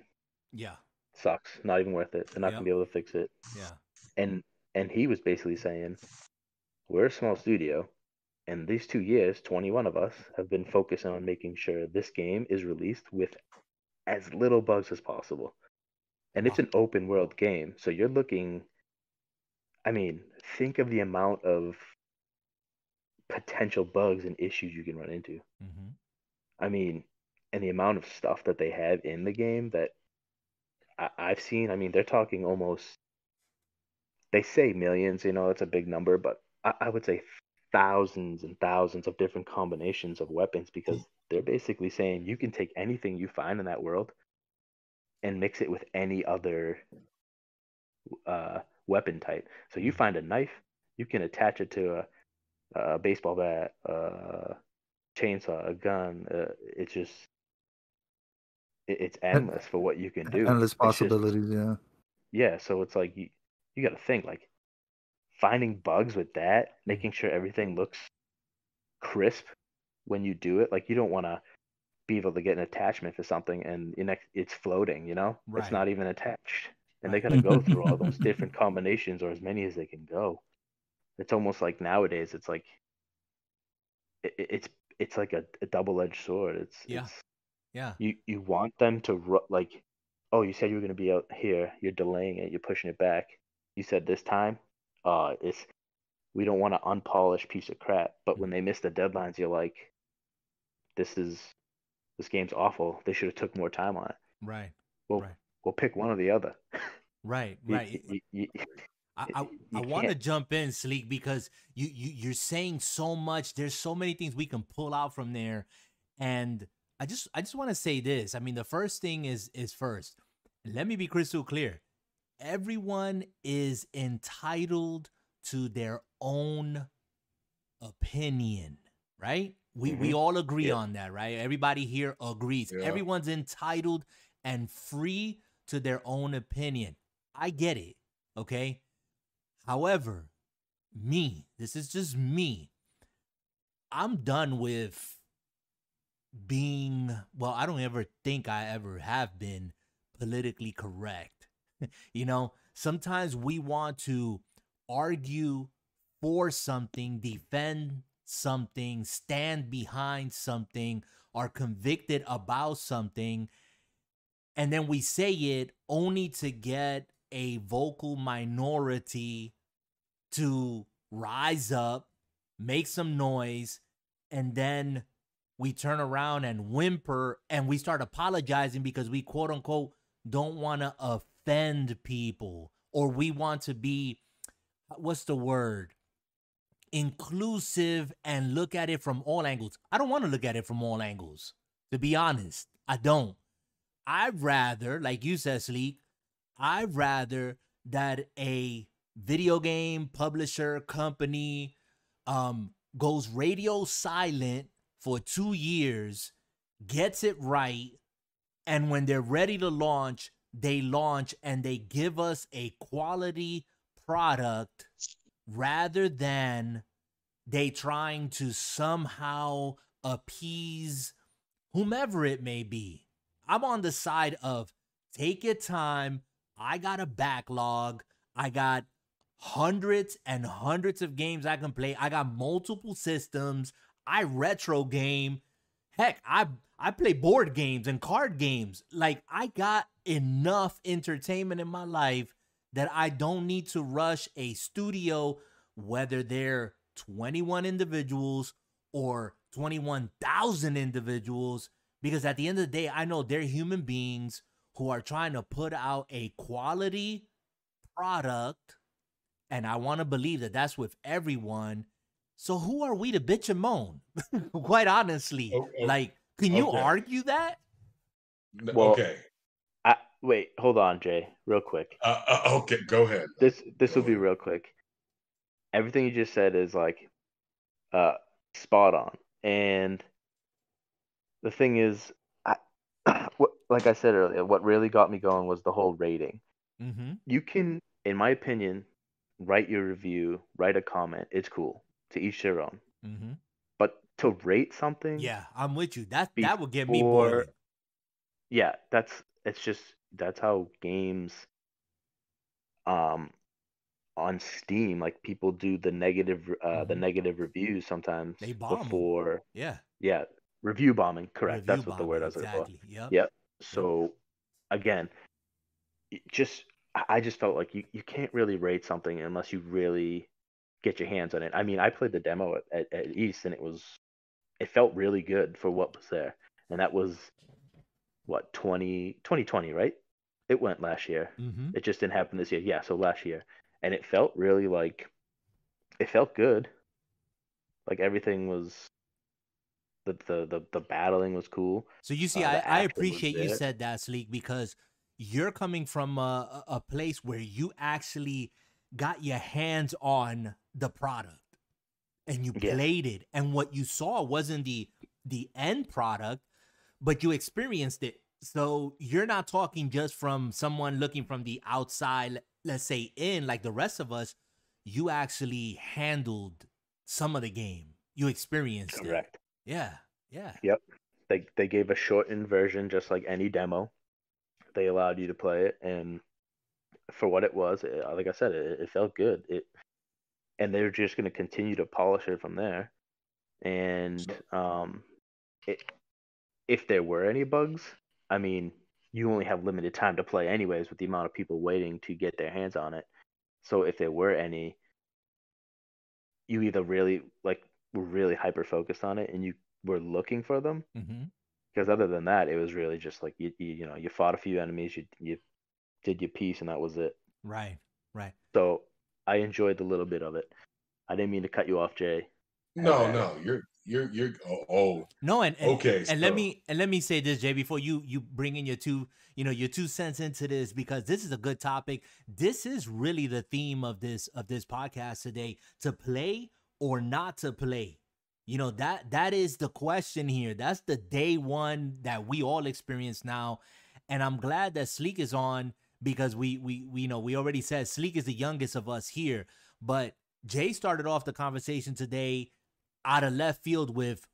Yeah. sucks, not even worth it. They're not Yep. gonna be able to fix it. Yeah. and and he was basically saying we're a small studio and these two years 21 of us have been focusing on making sure this game is released with as little bugs as possible. And it's an open world game so you're looking i mean think of the amount of potential bugs and issues you can run into. Mm-hmm. I mean, and the amount of stuff that they have in the game that I, I've seen, I mean, they're talking almost, they say millions, you know, it's a big number, but I, I would say thousands and thousands of different combinations of weapons because they're basically saying you can take anything you find in that world and mix it with any other uh, weapon type. So you find a knife, you can attach it to a, a baseball bat, uh, chainsaw, a gun. Uh, it's just it, it's endless for what you can do. Endless It's just- possibilities. Yeah. yeah, so it's like you you got to think like finding bugs with that, mm-hmm. making sure everything looks crisp when you do it. Like you don't want to be able to get an attachment to something and it's floating. You know, Right. it's not even attached, and they got to go through all those different combinations or as many as they can go. It's almost like nowadays it's like it, it- it's it's like a, a double edged sword. It's Yeah. it's Yeah. you you want them to ru- like oh you said you were going to be out here you're delaying it you're pushing it back you said this time uh it's we don't want an unpolished piece of crap but when they miss the deadlines you're like this is this game's awful they should have took more time on it Right. well Right. we'll pick one or the other Right. Right. you- you- I, I, I want to jump in, Sleek, because you, you you're saying so much. There's so many things we can pull out from there, and I just I just want to say this. I mean, the first thing is is first. Let me be crystal clear. Everyone is entitled to their own opinion, right? We we mm-hmm. all agree Yeah. on that, right? Everybody here agrees. Yeah. Everyone's entitled and free to their own opinion. I get it, okay? However, me, this is just me. I'm done with being, well, I don't ever think I ever have been politically correct. you know, sometimes we want to argue for something, defend something, stand behind something, are convicted about something, and then we say it only to get a vocal minority to rise up, make some noise, and then we turn around and whimper and we start apologizing because we quote unquote don't want to offend people or we want to be what's the word inclusive and look at it from all angles. I don't want to look at it from all angles. To be honest, I don't. I'd rather, like you said, Sleek, I'd rather that a video game publisher company um goes radio silent for two years, gets it right, and when they're ready to launch, they launch and they give us a quality product rather than they trying to somehow appease whomever it may be. I'm on the side of take your time. I got a backlog. I got hundreds and hundreds of games I can play. I got multiple systems. I retro game. Heck, I I play board games and card games. Like I got enough entertainment in my life that I don't need to rush a studio whether they're 21 individuals or 21,000 individuals because at the end of the day I know they're human beings who are trying to put out a quality product and I want to believe that that's with everyone. So who are we to bitch and moan? Quite honestly, okay. like, can you okay. argue that? Well, okay. I, wait, hold on, Jay, real quick. Uh, uh, okay, go ahead. This this will be real quick. Everything you just said is like, uh, spot on. And the thing is, I, what, like I said earlier, what really got me going was the whole rating. Mm-hmm. You can, in my opinion, write your review, write a comment. It's cool. To each their own. Mm-hmm. But to rate something, yeah, I'm with you. That before, that would get me bored. Yeah, that's it's just that's how games, um, on Steam, like people do the negative, uh, mm-hmm. the negative reviews sometimes they bomb before. Yeah, yeah, review bombing. Correct. Review that's what the word I was exactly. Yep. Yep. So, yep. again, just I just felt like you, you can't really rate something unless you really get your hands on it. I mean, I played the demo at, at, East and it was it felt really good for what was there. And that was what 20 2020, right? It went last year. Mm-hmm. It just didn't happen this year. Yeah, so last year. And it felt really like it felt good. Like everything was the the the, the battling was cool. So you see, uh, I, I appreciate you said that, Sleek, because you're coming from a, a place where you actually got your hands on the product and you yeah. played it. And what you saw wasn't the the end product but you experienced it. So you're not talking just from someone looking from the outside let's say in like the rest of us. You actually handled some of the game. You experienced it. correct. It. yeah. Yeah. Yep. They they gave a shortened version just like any demo. They allowed you to play it, and for what it was, it, like I said, it, it felt good. It and they're just going to continue to polish it from there. And um, it, if there were any bugs, I mean, you only have limited time to play anyways with the amount of people waiting to get their hands on it. So if there were any, you either really like were really hyper focused on it and you were looking for them, mm-hmm because other than that, it was really just like you, you, you know you fought a few enemies, you you did your piece, and that was it. Right, right. So I enjoyed the little bit of it. I didn't mean to cut you off, Jay. No, no, you're you're you're oh, oh. no and, and okay and so. let me and let me say this jay before you you bring in your two you know your two cents into this because this is a good topic this is really the theme of this of this podcast today to play or not to play you know that that is the question here. That's the day one that we all experience now, and I'm glad that Sleek is on because we we we you know we already said Sleek is the youngest of us here, but Jay started off the conversation today out of left field with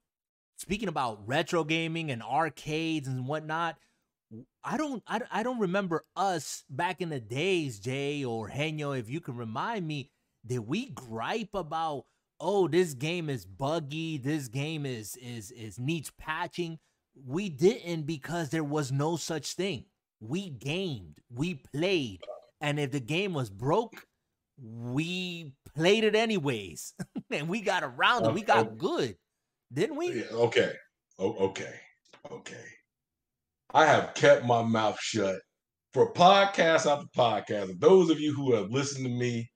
speaking about retro gaming and arcades and whatnot. I don't I, I don't remember us back in the days, Jay or Henyo, if you can remind me, did we gripe about oh, this game is buggy, this game is is is needs patching. We didn't because there was no such thing. We gamed, we played, and if the game was broke, we played it anyways, and we got around it. We got okay. good, didn't we? Okay, oh, okay, okay. I have kept my mouth shut for podcast after podcast. Those of you who have listened to me,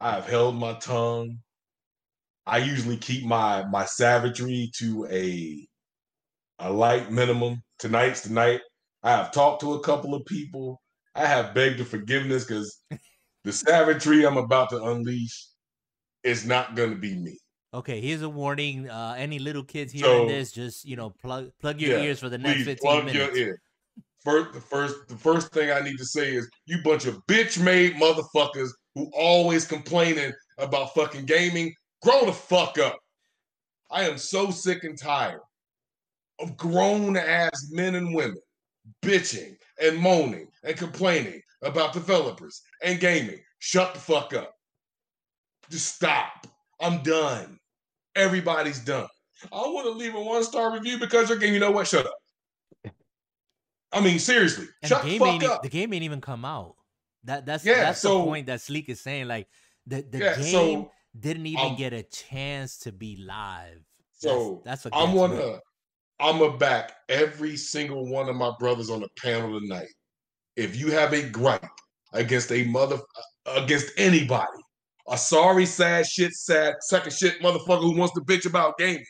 I have held my tongue. I usually keep my my savagery to a a light minimum. Tonight's the night. I have talked to a couple of people. I have begged for forgiveness because the savagery I'm about to unleash is not going to be me. Okay, here's a warning. Uh, any little kids hearing so, this, just you know, plug plug your yeah, ears for the next fifteen minutes. First, the first, the first thing I need to say is, you bunch of bitch made motherfuckers who always complaining about fucking gaming. Grow the fuck up. I am so sick and tired of grown ass men and women bitching and moaning and complaining about developers and gaming. Shut the fuck up. Just stop. I'm done. Everybody's done. I want to leave a one star review because your game. You know what? Shut up. I mean, seriously, And shut the the game fuck ain't up. the game ain't even come out. That that's Yeah, that's so- the point that Sleek is saying. Like the the Yeah, game so, didn't even um, get a chance to be live. So that's, that's I'm what gets me. gonna I'm gonna back every single one of my brothers on the panel tonight. If you have a gripe against a mother against anybody, a sorry, sad, shit, sad, second shit motherfucker who wants to bitch about gaming,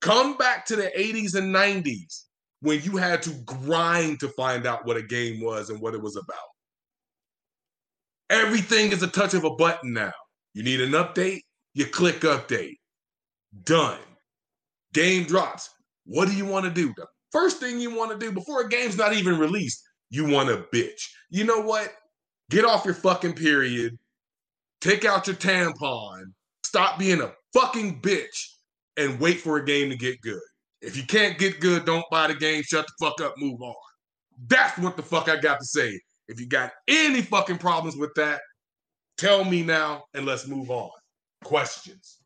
come back to the 80s and 90s when you had to grind to find out what a game was and what it was about. Everything is a touch of a button now. You need an update, you click update. Done. Game drops. What do you want to do? The first thing you want to do before a game's not even released, you want to bitch. You know what? Get off your fucking period. Take out your tampon. Stop being a fucking bitch and wait for a game to get good. If you can't get good, don't buy the game. Shut the fuck up. Move on. That's what the fuck I got to say. If you got any fucking problems with that, tell me now and let's move on. Questions.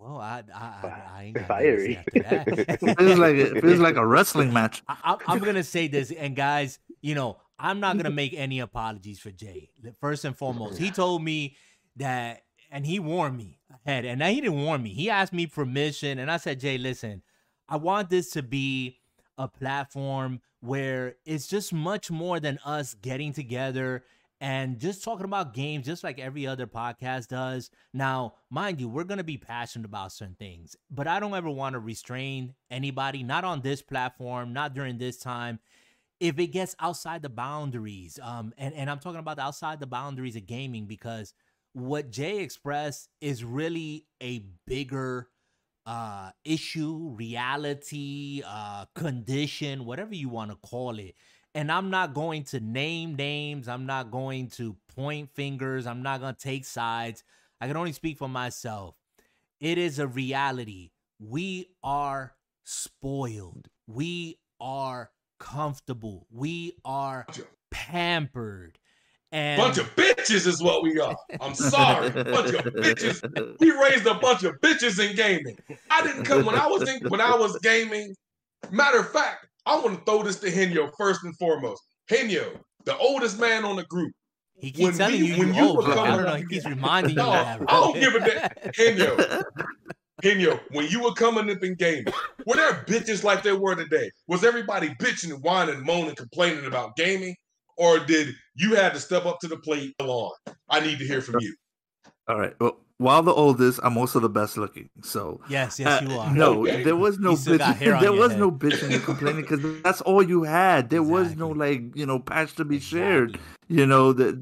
Well, I I, I, I ain't got Fiery. nothing to say after that. It feels like it feels like a wrestling match. I, I'm- I'm gonna say this, and guys, you know, I'm not gonna make any apologies for Jay. First and foremost, he told me that, and he warned me ahead, and he didn't warn me. He asked me permission, and I said, Jay, listen, I want this to be a platform where it's just much more than us getting together and just talking about games, just like every other podcast does. Now, mind you, we're going to be passionate about certain things, but I don't ever want to restrain anybody, not on this platform, not during this time. If it gets outside the boundaries, um, and, and I'm talking about outside the boundaries of gaming because what Jay expressed is really a bigger uh issue, reality, uh condition, whatever you want to call it. And I'm not going to name names, I'm not going to point fingers, I'm not going to take sides. I can only speak for myself. It is a reality. We are spoiled. We are comfortable. We are pampered. And Bunch of bitches is what we are. I'm sorry. Bunch of bitches. We raised a bunch of bitches in gaming. I didn't come when I was in when I was gaming. Matter of fact, I want to throw this to Henyo first and foremost. Henyo, the oldest man on the group. he when keeps telling we- you, when you you old, were but I don't know. up- He keeps reminding you No, that. I don't give a damn. Henyo, Henyo, when you were coming up in gaming, were there bitches like there were today? Was everybody bitching and whining, moaning, complaining about gaming? Or did you had to step up to the plate on? I need to hear from you. All right. Well, while the oldest, I'm also the best looking. So Yes, yes, uh, you are. no, Okay. there was no You still got hair bitching. There was head. no bitching and complaining because that's all you had. There was no like you know patch to be shared. You know that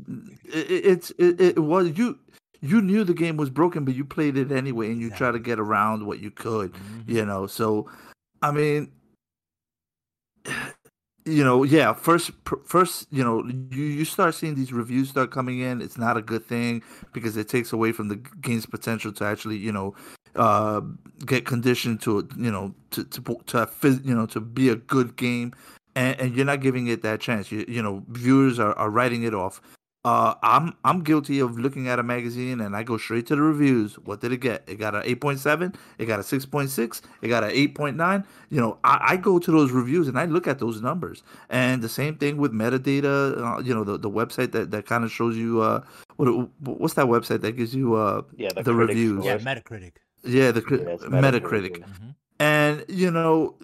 it, it- it's it, it was you. You knew the game was broken, but you played it anyway, and you try to get around what you could. Mhm. You know, so I mean, you know, yeah. First, first, you know, you you start seeing these reviews start coming in. It's not a good thing because it takes away from the game's potential to actually, you know, uh, get conditioned to, you know, to to to, you know to be a good game, and, and you're not giving it that chance. You you know, viewers are, are writing it off. Uh, I'm I'm guilty of looking at a magazine and I go straight to the reviews. What did it get? It got an 8.7. It got a 6.6. It got an 8.9. You know, I, I go to those reviews and I look at those numbers. And the same thing with metadata. Uh, you know, the, the website that, that kind of shows you uh what what's that website that gives you uh Yeah, the, the reviews? Yeah. Metacritic. Yeah, the Yeah, it's Metacritic. Metacritic. Mhm. And you know,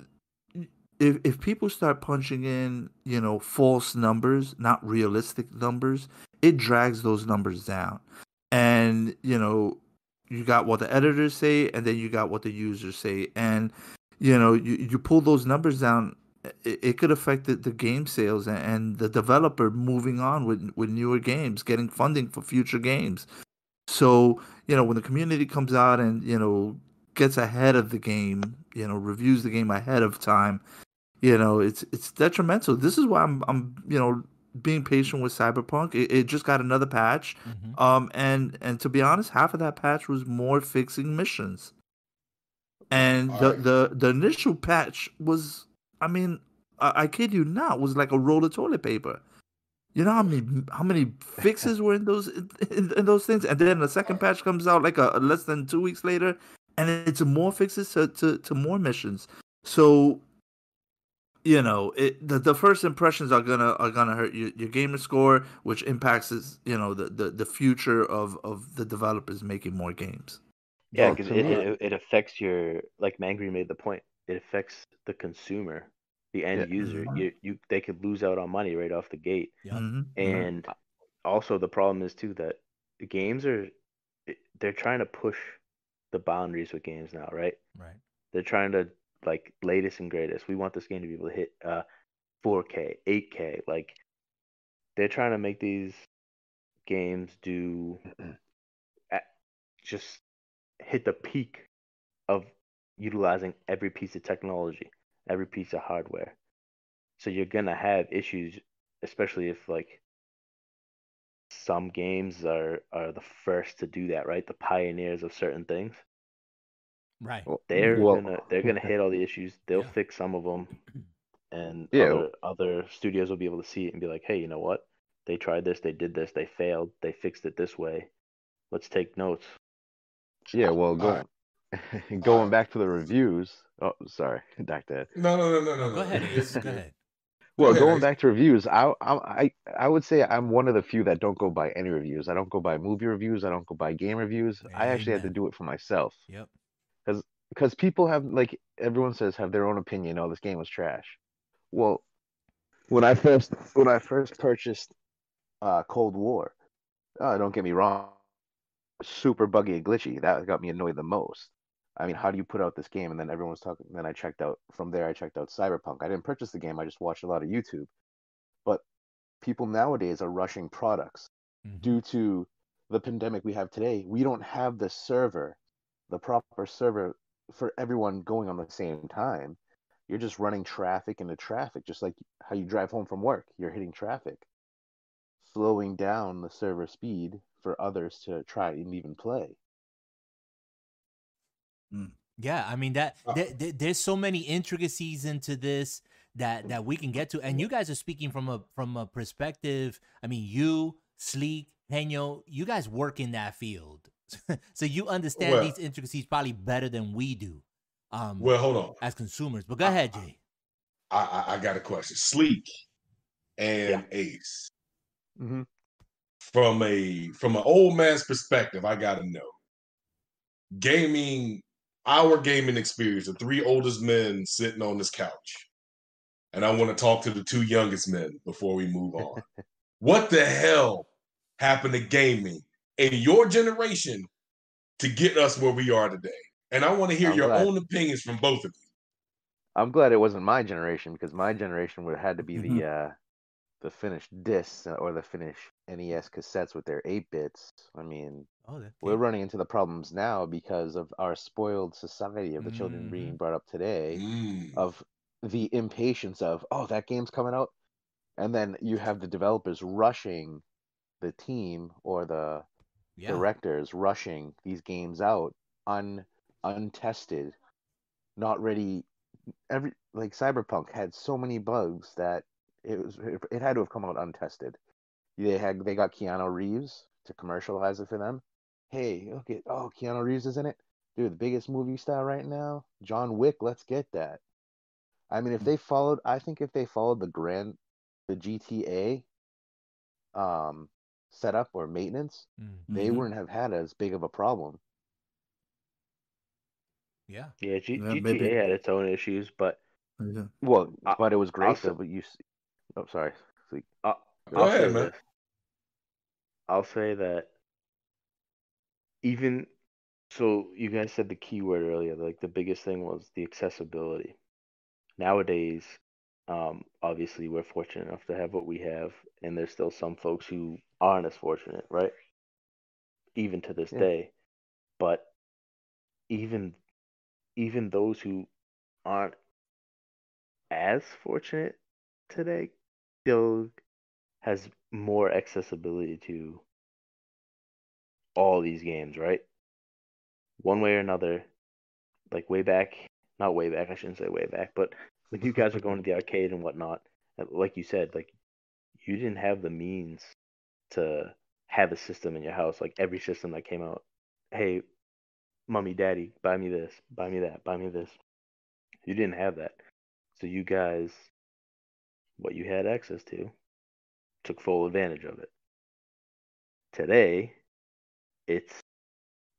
if if people start punching in, you know, false numbers, not realistic numbers, it drags those numbers down. And you know, you got what the editors say, and then you got what the users say, and you know, you you pull those numbers down. It, it could affect the, the game sales and, and the developer moving on with with newer games, getting funding for future games. So you know, when the community comes out and you know gets ahead of the game, you know, reviews the game ahead of time, you know, it's it's detrimental. This is why I'm I'm you know being patient with Cyberpunk. It, it just got another patch, Mhm. um, and and to be honest, half of that patch was more fixing missions, and the Alright. the the initial patch was, I mean, I, I kid you not, was like a roll of toilet paper. You know how many how many fixes were in those in, in those things, and then the second patch comes out like a, a less than two weeks later, and it's more fixes to, to, to more missions. So you know it the, the first impressions are gonna are gonna hurt your, your gamer score which impacts is you know the, the the future of of the developers making more games yeah because it, it, it affects your like mangry made the point it affects the consumer the end yeah. user mm-hmm. you you they could lose out on money right off the gate yeah. Mm-hmm. and also the problem is too that the games are they're trying to push the boundaries with games now right right they're trying to like latest and greatest. We want this game to be able to hit uh 4K, 8K. Like they're trying to make these games do just hit the peak of utilizing every piece of technology, every piece of hardware. So you're gonna have issues, especially if like some games are are the first to do that, right? The pioneers of certain things. Right. They're well, gonna they're gonna hit all the issues. They'll yeah. fix some of them, and yeah. other, other studios will be able to see it and be like, hey, you know what? They tried this, they did this, they failed, they fixed it this way. Let's take notes. Yeah. Well, going going back to the reviews. Oh, sorry, Doctor. No, no, no, no, no. Go ahead, Ace. Go ahead. Well, going back to reviews, I, I I would say I'm one of the few that don't go by any reviews. I don't go by movie reviews. I don't go by game reviews. Amen. I actually had to do it for myself. Yep because because people have like everyone says have their own opinion. Oh, this game was trash. Well, when I first when I first purchased uh, Cold War, uh, don't get me wrong, super buggy and glitchy. That got me annoyed the most. I mean, how do you put out this game? And then everyone's talking. Then I checked out from there. I checked out Cyberpunk. I didn't purchase the game. I just watched a lot of YouTube. But people nowadays are rushing products mm-hmm. due to the pandemic we have today. We don't have the server the proper server for everyone going on the same time. You're just running traffic into traffic, just like how you drive home from work. You're hitting traffic, slowing down the server speed for others to try and even play. Mm. Yeah, I mean that uh. there's so many intricacies into this that that we can get to, and you guys are speaking from a from a perspective. I mean, you, Sleek, Henyo, you guys work in that field. so you understand well, these intricacies probably better than we do. Um, well, hold on. As consumers, but go ahead, Jay. I, I, I got a question. Sleek and yeah. Ace. Mm-hmm. From a from an old man's perspective, I got to know gaming. Our gaming experience, the three oldest men sitting on this couch, and I want to talk to the two youngest men before we move on. what the hell happened to gaming in your generation to get us where we are today. And I want to hear I'm your glad. own opinions from both of you. I'm glad it wasn't my generation because my generation would have had to be mm-hmm. the uh, the finished discs or the finished NES cassettes with their eight bits. I mean, oh, we're running into the problems now because of our spoiled society of the mm. children being mm-hmm. brought up today, mm. of the impatience of oh that game's coming out, and then you have the developers rushing the team or the yeah. directors rushing these games out un untested, not ready. Every like Cyberpunk had so many bugs that it was it had to have come out untested. They had they got Keanu Reeves to commercialize it for them. Hey, look at oh Keanu Reeves is in it, dude. The biggest movie star right now, John Wick. Let's get that. I mean, if they followed, I think if they followed the grand, the GTA, um, setup or maintenance, mm-hmm. they wouldn't have had as big of a problem. Yeah. Yeah, G- yeah GTA maybe. had its own issues, but yeah. well, but it was great though. But you, oh, sorry. I'll, Go I'll ahead, man. This. I'll say that even so, you guys said the keyword earlier. Like the biggest thing was the accessibility. Nowadays, um, obviously, we're fortunate enough to have what we have, and there's still some folks who aren't as fortunate, right? Even to this yeah. day. But even even those who aren't as fortunate today still has more accessibility to all these games, right? One way or another, like way back, not way back, I shouldn't say way back, but when you guys are going to the arcade and whatnot, like you said, like you didn't have the means to have a system in your house. Like every system that came out, hey, mommy, daddy, buy me this, buy me that, buy me this. You didn't have that. So you guys, what you had access to, took full advantage of it. Today, it's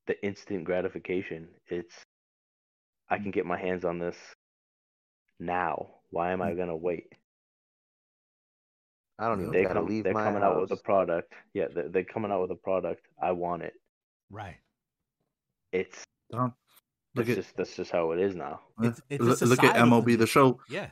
the instant gratification. It's I can get my hands on this now. Why am I mm. gonna wait? I don't even they gotta come, leave They're my coming house. out with a product. Yeah, they're, they're, coming out with a product. I want it. Right. It's. Don't that's at, just that's just how it is now. It's, it's look at MLB the show. Yeah.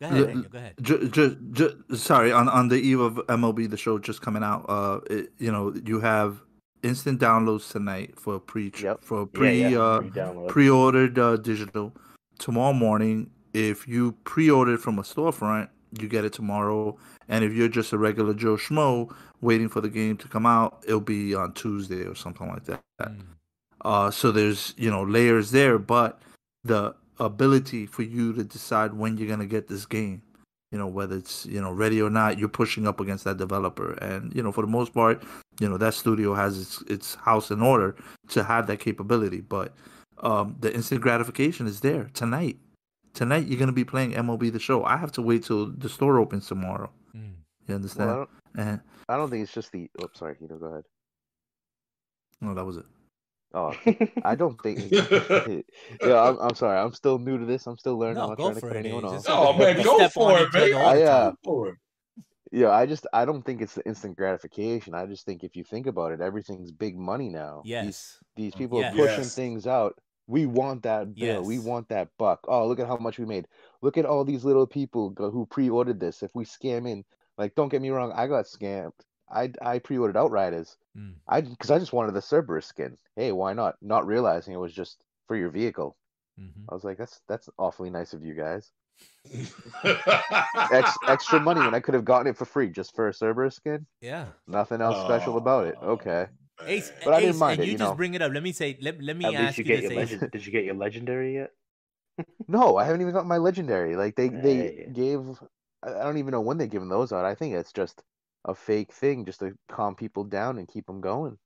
Go ahead, Daniel, go ahead. Just, just, just, sorry, on, on the eve of MLB the show just coming out, uh, it, you know, you have instant downloads tonight for pre yep. for pre yeah, yeah. uh pre-ordered uh, digital. Tomorrow morning, if you pre-ordered from a storefront, you get it tomorrow. And if you're just a regular Joe Schmo waiting for the game to come out, it'll be on Tuesday or something like that. Mm. Uh, so there's you know layers there, but the ability for you to decide when you're gonna get this game, you know whether it's you know ready or not, you're pushing up against that developer, and you know for the most part, you know that studio has its its house in order to have that capability, but um, the instant gratification is there tonight tonight you're gonna be playing MLB the Show. I have to wait till the store opens tomorrow. Mm. You understand? Well, I, don't, and, I don't think it's just the. Oh, sorry, you know, go ahead. No, that was it. Oh, I don't think. yeah, I'm, I'm sorry. I'm still new to this. I'm still learning. No, I'm not go trying to cut anyone off. Oh man, go for it, man. I, uh, yeah, I just I don't think it's the instant gratification. I just think if you think about it, everything's big money now. Yes. These, these people yes. are pushing yes. things out we want that bill. Yes. We want that buck. Oh, look at how much we made. Look at all these little people who pre-ordered this. If we scam in, like, don't get me wrong, I got scammed. I I pre-ordered Outriders. Mm. I because I just wanted the Cerberus skin. Hey, why not? Not realizing it was just for your vehicle. Mm-hmm. I was like, that's that's awfully nice of you guys. Ex, extra money when I could have gotten it for free just for a Cerberus skin. Yeah. Nothing else special about it. Okay. Ace, but Ace, I didn't mind and it, you, you just bring it up. Let me say, let, let me At ask you, you get your legend, Did you get your legendary yet? no, I haven't even got my legendary. Like they they gave, I don't even know when they given those out. I think it's just a fake thing, just to calm people down and keep them going.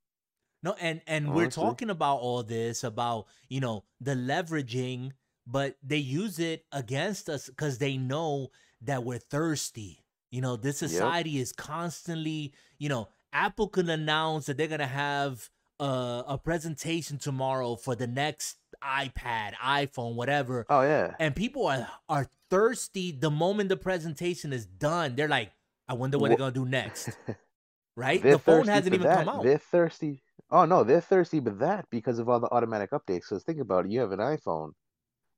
No, and and Honestly. we're talking about all this about you know the leveraging, but they use it against us because they know that we're thirsty. You know, this society yep. is constantly, you know, Apple can announce that they're gonna have a, a presentation tomorrow for the next iPad, iPhone, whatever. Oh yeah. And people are are thirsty the moment the presentation is done. They're like, I wonder what they're gonna do next. Right? the phone hasn't even that. come out. They're thirsty. Oh no, they're thirsty with that because of all the automatic updates. Because think about it, you have an iPhone.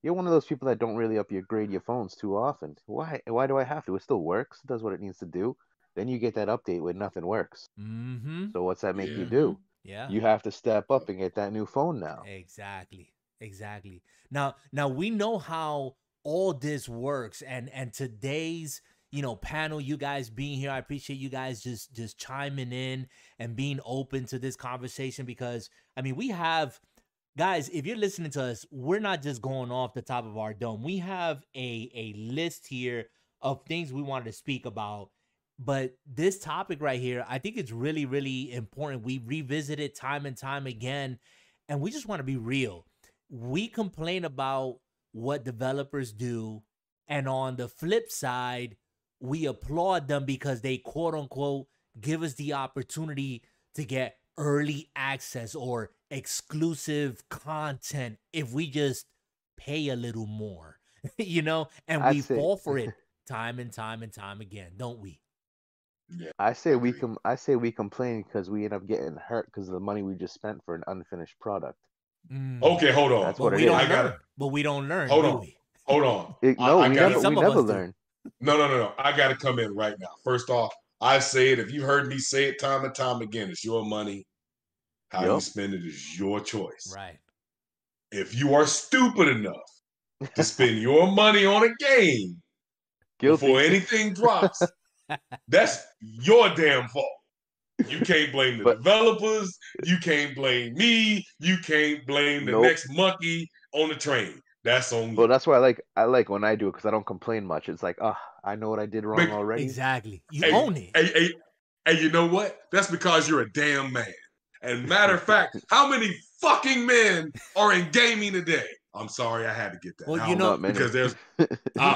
You're one of those people that don't really upgrade your phones too often. Why? Why do I have to? It still works. It does what it needs to do. Then you get that update when nothing works. Mm-hmm. So what's that make yeah. you do? Yeah. You have to step up and get that new phone now. Exactly. Exactly. Now now we know how all this works and and today's you know panel you guys being here i appreciate you guys just just chiming in and being open to this conversation because i mean we have guys if you're listening to us we're not just going off the top of our dome we have a a list here of things we wanted to speak about but this topic right here, I think it's really, really important. We revisit it time and time again, and we just want to be real. We complain about what developers do, and on the flip side, we applaud them because they quote unquote give us the opportunity to get early access or exclusive content if we just pay a little more, you know, and we fall for it time and time and time again, don't we? Yeah, I say we com- I say we complain because we end up getting hurt because of the money we just spent for an unfinished product. Mm. Okay, hold on. That's what we don't learn. But we don't learn. Hold on. We? Hold on. It, no, I, I we gotta, never, we never learn. No, no, no, no. I got to come in right now. First off, I say it. If you heard me say it time and time again, it's your money. How yep. you spend it is your choice. Right. If you are stupid enough to spend your money on a game Guilty. before anything drops, That's your damn fault. You can't blame the but, developers. You can't blame me. You can't blame the nope. next monkey on the train. That's on. Well, that's why I like I like when I do it because I don't complain much. It's like, oh, I know what I did wrong already. Exactly. You Hey, own it. Hey, hey, hey, you know what? That's because you're a damn man. And matter of fact, how many fucking men are in gaming today? I'm sorry, I had to get that. Well, you know- Not many. because there's, I,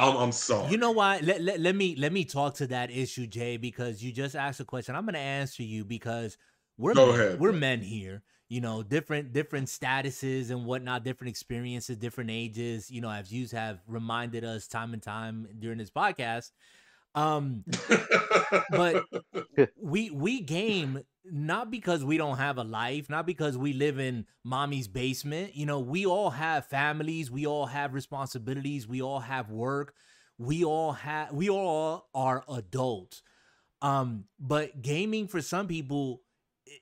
I'm, I'm sorry. You know why? Let, let, let me let me talk to that issue, Jay, because you just asked a question. I'm gonna answer you because we're Go men, ahead, we're bro. men here. You know, different different statuses and whatnot, different experiences, different ages. You know, as you have reminded us time and time during this podcast. Um, but we we game not because we don't have a life, not because we live in mommy's basement. You know, we all have families, we all have responsibilities, we all have work, we all have we all are adults. Um, but gaming for some people,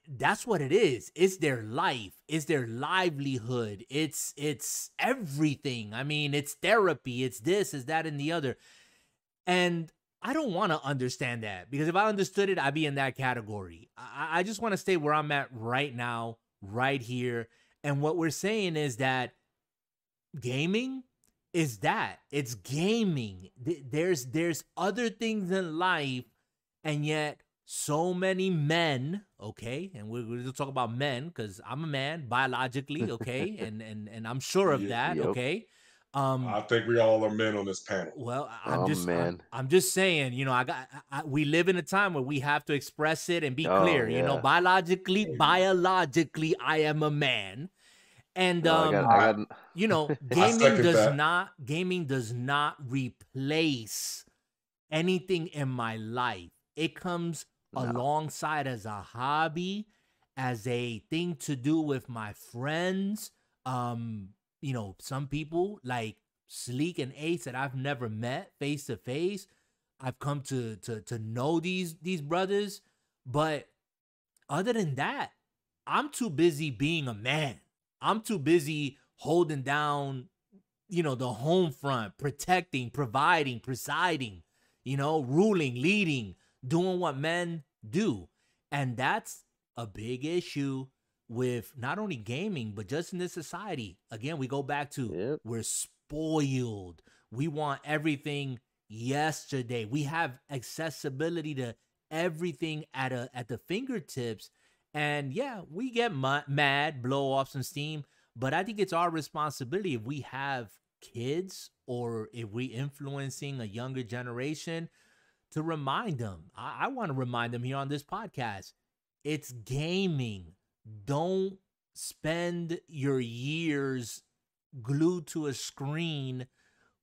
that's what it is. It's their life, it's their livelihood, it's it's everything. I mean, it's therapy, it's this, it's that, and the other. And I don't want to understand that because if I understood it, I'd be in that category. I, I just want to stay where I'm at right now, right here. And what we're saying is that gaming is that it's gaming. There's there's other things in life, and yet so many men, okay, and we're, we're gonna talk about men because I'm a man biologically, okay, and and and I'm sure of that, yep. okay. Um, I think we all are men on this panel. well, I- I'm Oh, just, I'm- I'm, just saying, you know, I got, I, I- we live in a time where we have to express it and be Oh, clear. You know, biologically, biologically, I am a man, and No, I um, got, I got, you know, gaming does that. not, gaming does not replace anything in my life. It comes No. alongside as a hobby, as a thing to do with my friends. Um, you know, some people like Sleek and Ace that I've never met face to face. I've come to to to know these these brothers, but other than that, I'm too busy being a man. I'm too busy holding down, you know, the home front, protecting, providing, presiding, you know, ruling, leading, doing what men do. And that's a big issue with not only gaming, but just in this society. Again, we go back to Yep. we're spoiled. We want everything yesterday. We have accessibility to everything at a at the fingertips. And yeah, we get mad, blow off some steam, but I think it's our responsibility if we have kids or if we influencing a younger generation to remind them. I, I want to remind them here on this podcast. It's gaming. Don't spend your years glued to a screen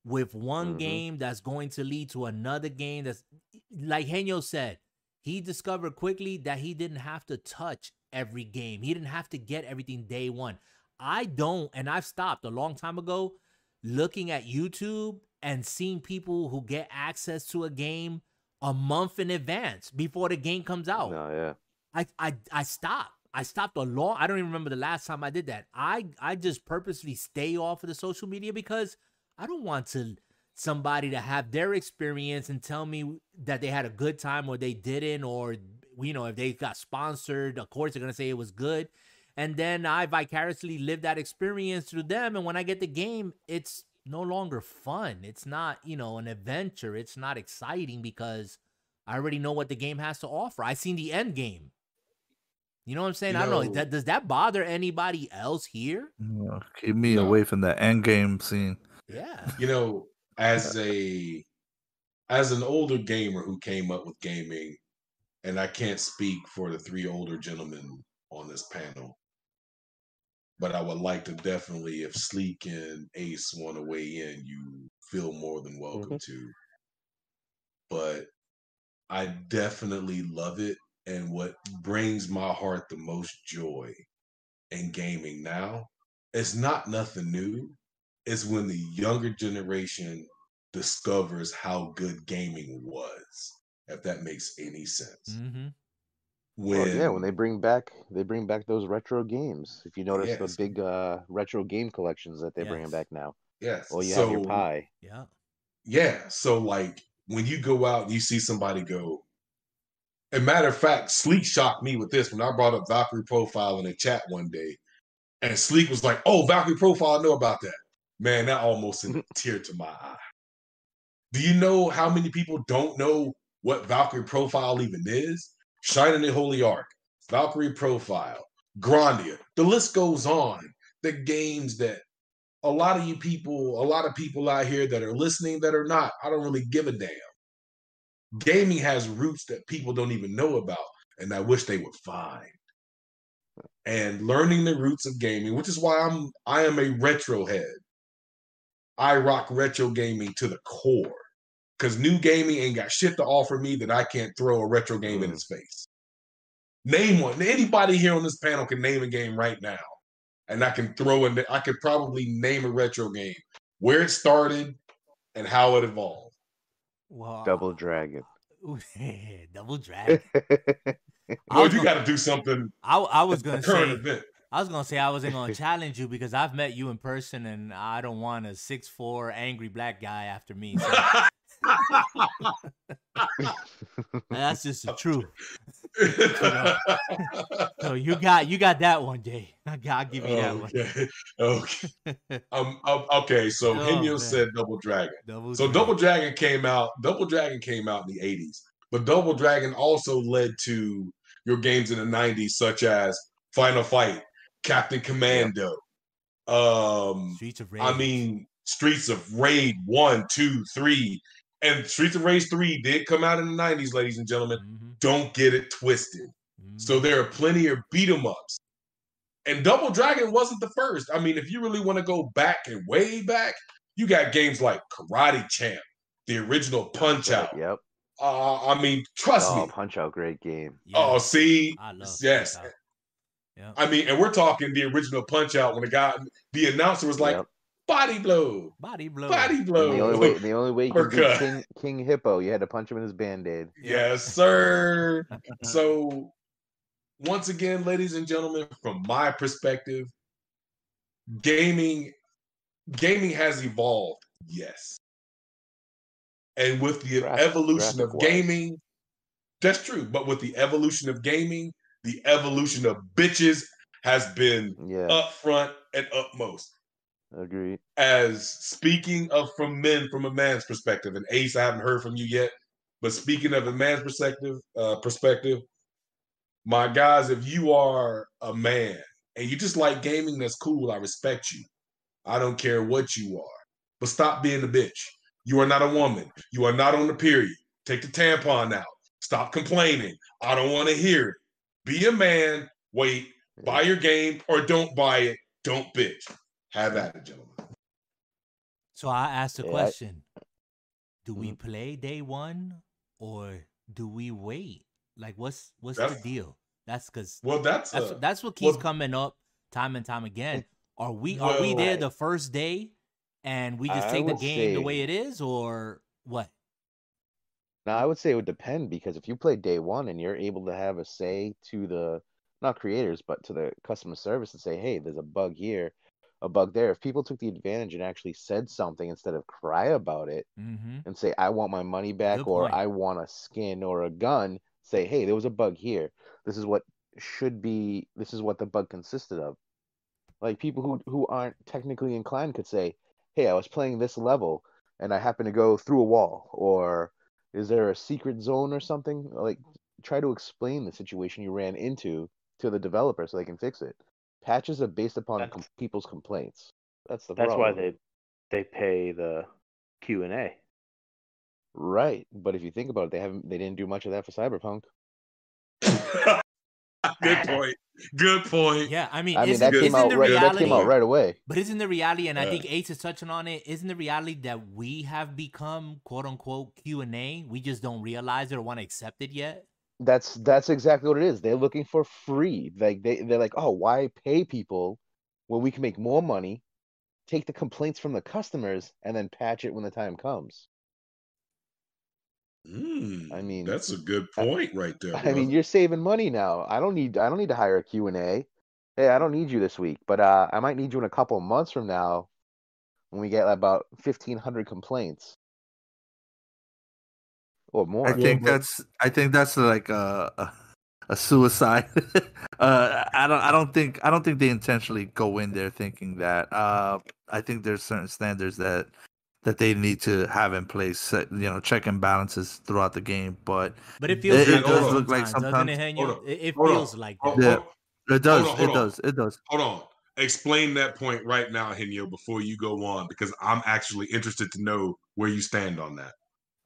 with one Mhm. game that's going to lead to another game that's like Henyo said, he discovered quickly that he didn't have to touch every game. He didn't have to get everything day one. I don't, and I've stopped a long time ago looking at YouTube and seeing people who get access to a game a month in advance before the game comes out. no, yeah. I I I stopped. I stopped a long. I don't even remember the last time I did that. I I just purposely stay off of the social media because I don't want to somebody to have their experience and tell me that they had a good time or they didn't or you know if they got sponsored, of course they're gonna say it was good, and then I vicariously live that experience through them. And when I get the game, it's no longer fun. It's not you know an adventure. It's not exciting because I already know what the game has to offer. I seen the end game. You know what I'm saying? You I don't know. know- That, does that bother anybody else here? Keep me No. away from the end game scene. Yeah. You know, as a as an older gamer who came up with gaming, and I can't speak for the three older gentlemen on this panel, but I would like to definitely, if Sleek and Ace want to weigh in, you feel more than welcome mm-hmm. to. But I definitely love it, and what brings my heart the most joy in gaming now, it's not nothing new. It's when the younger generation discovers how good gaming was, if that makes any sense. Mm-hmm. When Well, yeah, when they bring back they bring back those retro games. If you notice Yes. the big uh, retro game collections that they're bringing back now. yes, Well, you so have your pie. Yeah. yeah, so like when you go out and you see somebody go. A matter of fact, Sleek shocked me with this when I brought up Valkyrie Profile in a chat one day, and Sleek was like, "Oh, Valkyrie Profile, I know about that." Man, that almost sent a tear to my eye. Do you know how many people don't know what Valkyrie Profile even is? Shining the Holy Ark, Valkyrie Profile, Grandia. The list goes on. The games that a lot of you people, a lot of people out here that are listening that are not, I don't really give a damn. Gaming has roots that people don't even know about, and I wish they would find. And learning the roots of gaming, which is why I'm I am a retro head. I rock retro gaming to the core. Cause new gaming ain't got shit to offer me that I can't throw a retro game mm. in his face. Name one. Anybody here on this panel can name a game right now and I can throw in. I could probably name a retro game where it started and how it evolved. Wow. Double Dragon. Double Dragon. well, you got to do something. I, I was gonna say. Event. I was gonna say I wasn't gonna challenge you because I've met you in person and I don't want a six four angry black guy after me. So. That's just the truth. so, so, you got you got that one, Jay. I will give you that okay. one. Okay. um, um, okay. So oh, Himyo said Double Dragon. Double so Dragon. Double Dragon came out. Double Dragon came out in the '80s, but Double Dragon also led to your games in the '90s, such as Final Fight, Captain Commando. Um, Streets of Rage. I mean, Streets of Rage one, two, three, and Streets of Rage 3 did come out in the 90s, ladies and gentlemen. Mm-hmm. Don't get it twisted. Mm-hmm. So there are plenty of beat 'em ups. And Double Dragon wasn't the first. I mean, if you really want to go back and way back, you got games like Karate Champ, the original Punch Out. Yep. Uh, I mean, trust oh, me. Punch Out, great game. Yeah. Oh, see, yes. Yeah. I mean, and we're talking the original Punch Out when the guy, the announcer was like, yep. Body blow. Body blow. Body blow. the only way, the only way you could beat King, King Hippo, you had to punch him in his band-aid. Yes, sir. so once again, ladies and gentlemen, from my perspective, gaming gaming has evolved, yes. And with the graphic, evolution of gaming, that's true. But with the evolution of gaming, the evolution of bitches has been yeah. up front and upmost. Agreed. As speaking of from men from a man's perspective, and Ace, I haven't heard from you yet, but speaking of a man's perspective, uh, perspective, my guys, if you are a man and you just like gaming, that's cool. I respect you. I don't care what you are, but stop being a bitch. You are not a woman. You are not on the period. Take the tampon out. Stop complaining. I don't want to hear it. Be a man. Wait. Buy your game or don't buy it. Don't bitch. Have at it, gentlemen. So I asked the yeah, question: Do we mm-hmm. play day one or do we wait? Like, what's what's that's, the deal? That's because well, that's that's, a, that's what keeps well, coming up time and time again. Are we well, are we there the first day and we just I take the game say, the way it is, or what? Now I would say it would depend because if you play day one and you're able to have a say to the not creators but to the customer service and say, hey, there's a bug here a bug there. If people took the advantage and actually said something instead of cry about it mm-hmm. and say, I want my money back Good or point. I want a skin or a gun, say, hey, there was a bug here. This is what should be, this is what the bug consisted of. Like people who, who aren't technically inclined could say, hey, I was playing this level and I happen to go through a wall or is there a secret zone or something? Like try to explain the situation you ran into to the developer so they can fix it. Patches are based upon com- people's complaints. That's the That's problem. why they they pay the Q and A. Right, but if you think about it, they haven't they didn't do much of that for Cyberpunk. Good point. Good point. Yeah, I mean, I mean that came out right. Reality, that came out right away. But isn't the reality, and I think Ace is touching on it, isn't the reality that we have become quote unquote Q and A? We just don't realize it or want to accept it yet that's that's exactly what it is. They're looking for free. Like they they're like, oh, why pay people when we can make more money, take the complaints from the customers, and then patch it when the time comes. Mm, I mean, that's a good point I, right there. I mean, you're saving money now. I don't need I don't need to hire a Q and A. Hey, I don't need you this week, but uh, I might need you in a couple of months from now when we get about fifteen hundred complaints or more. I think that's I think that's like a a, a suicide. uh, I don't I don't think I don't think they intentionally go in there thinking that. Uh, I think there's certain standards that that they need to have in place, you know, check and balances throughout the game. But but it feels it, it does look like sometimes it, it, feels on. like that. Yeah, it does. Hold on, hold it on. does. It does. Hold on. Explain that point right now, Henyo, before you go on, because I'm actually interested to know where you stand on that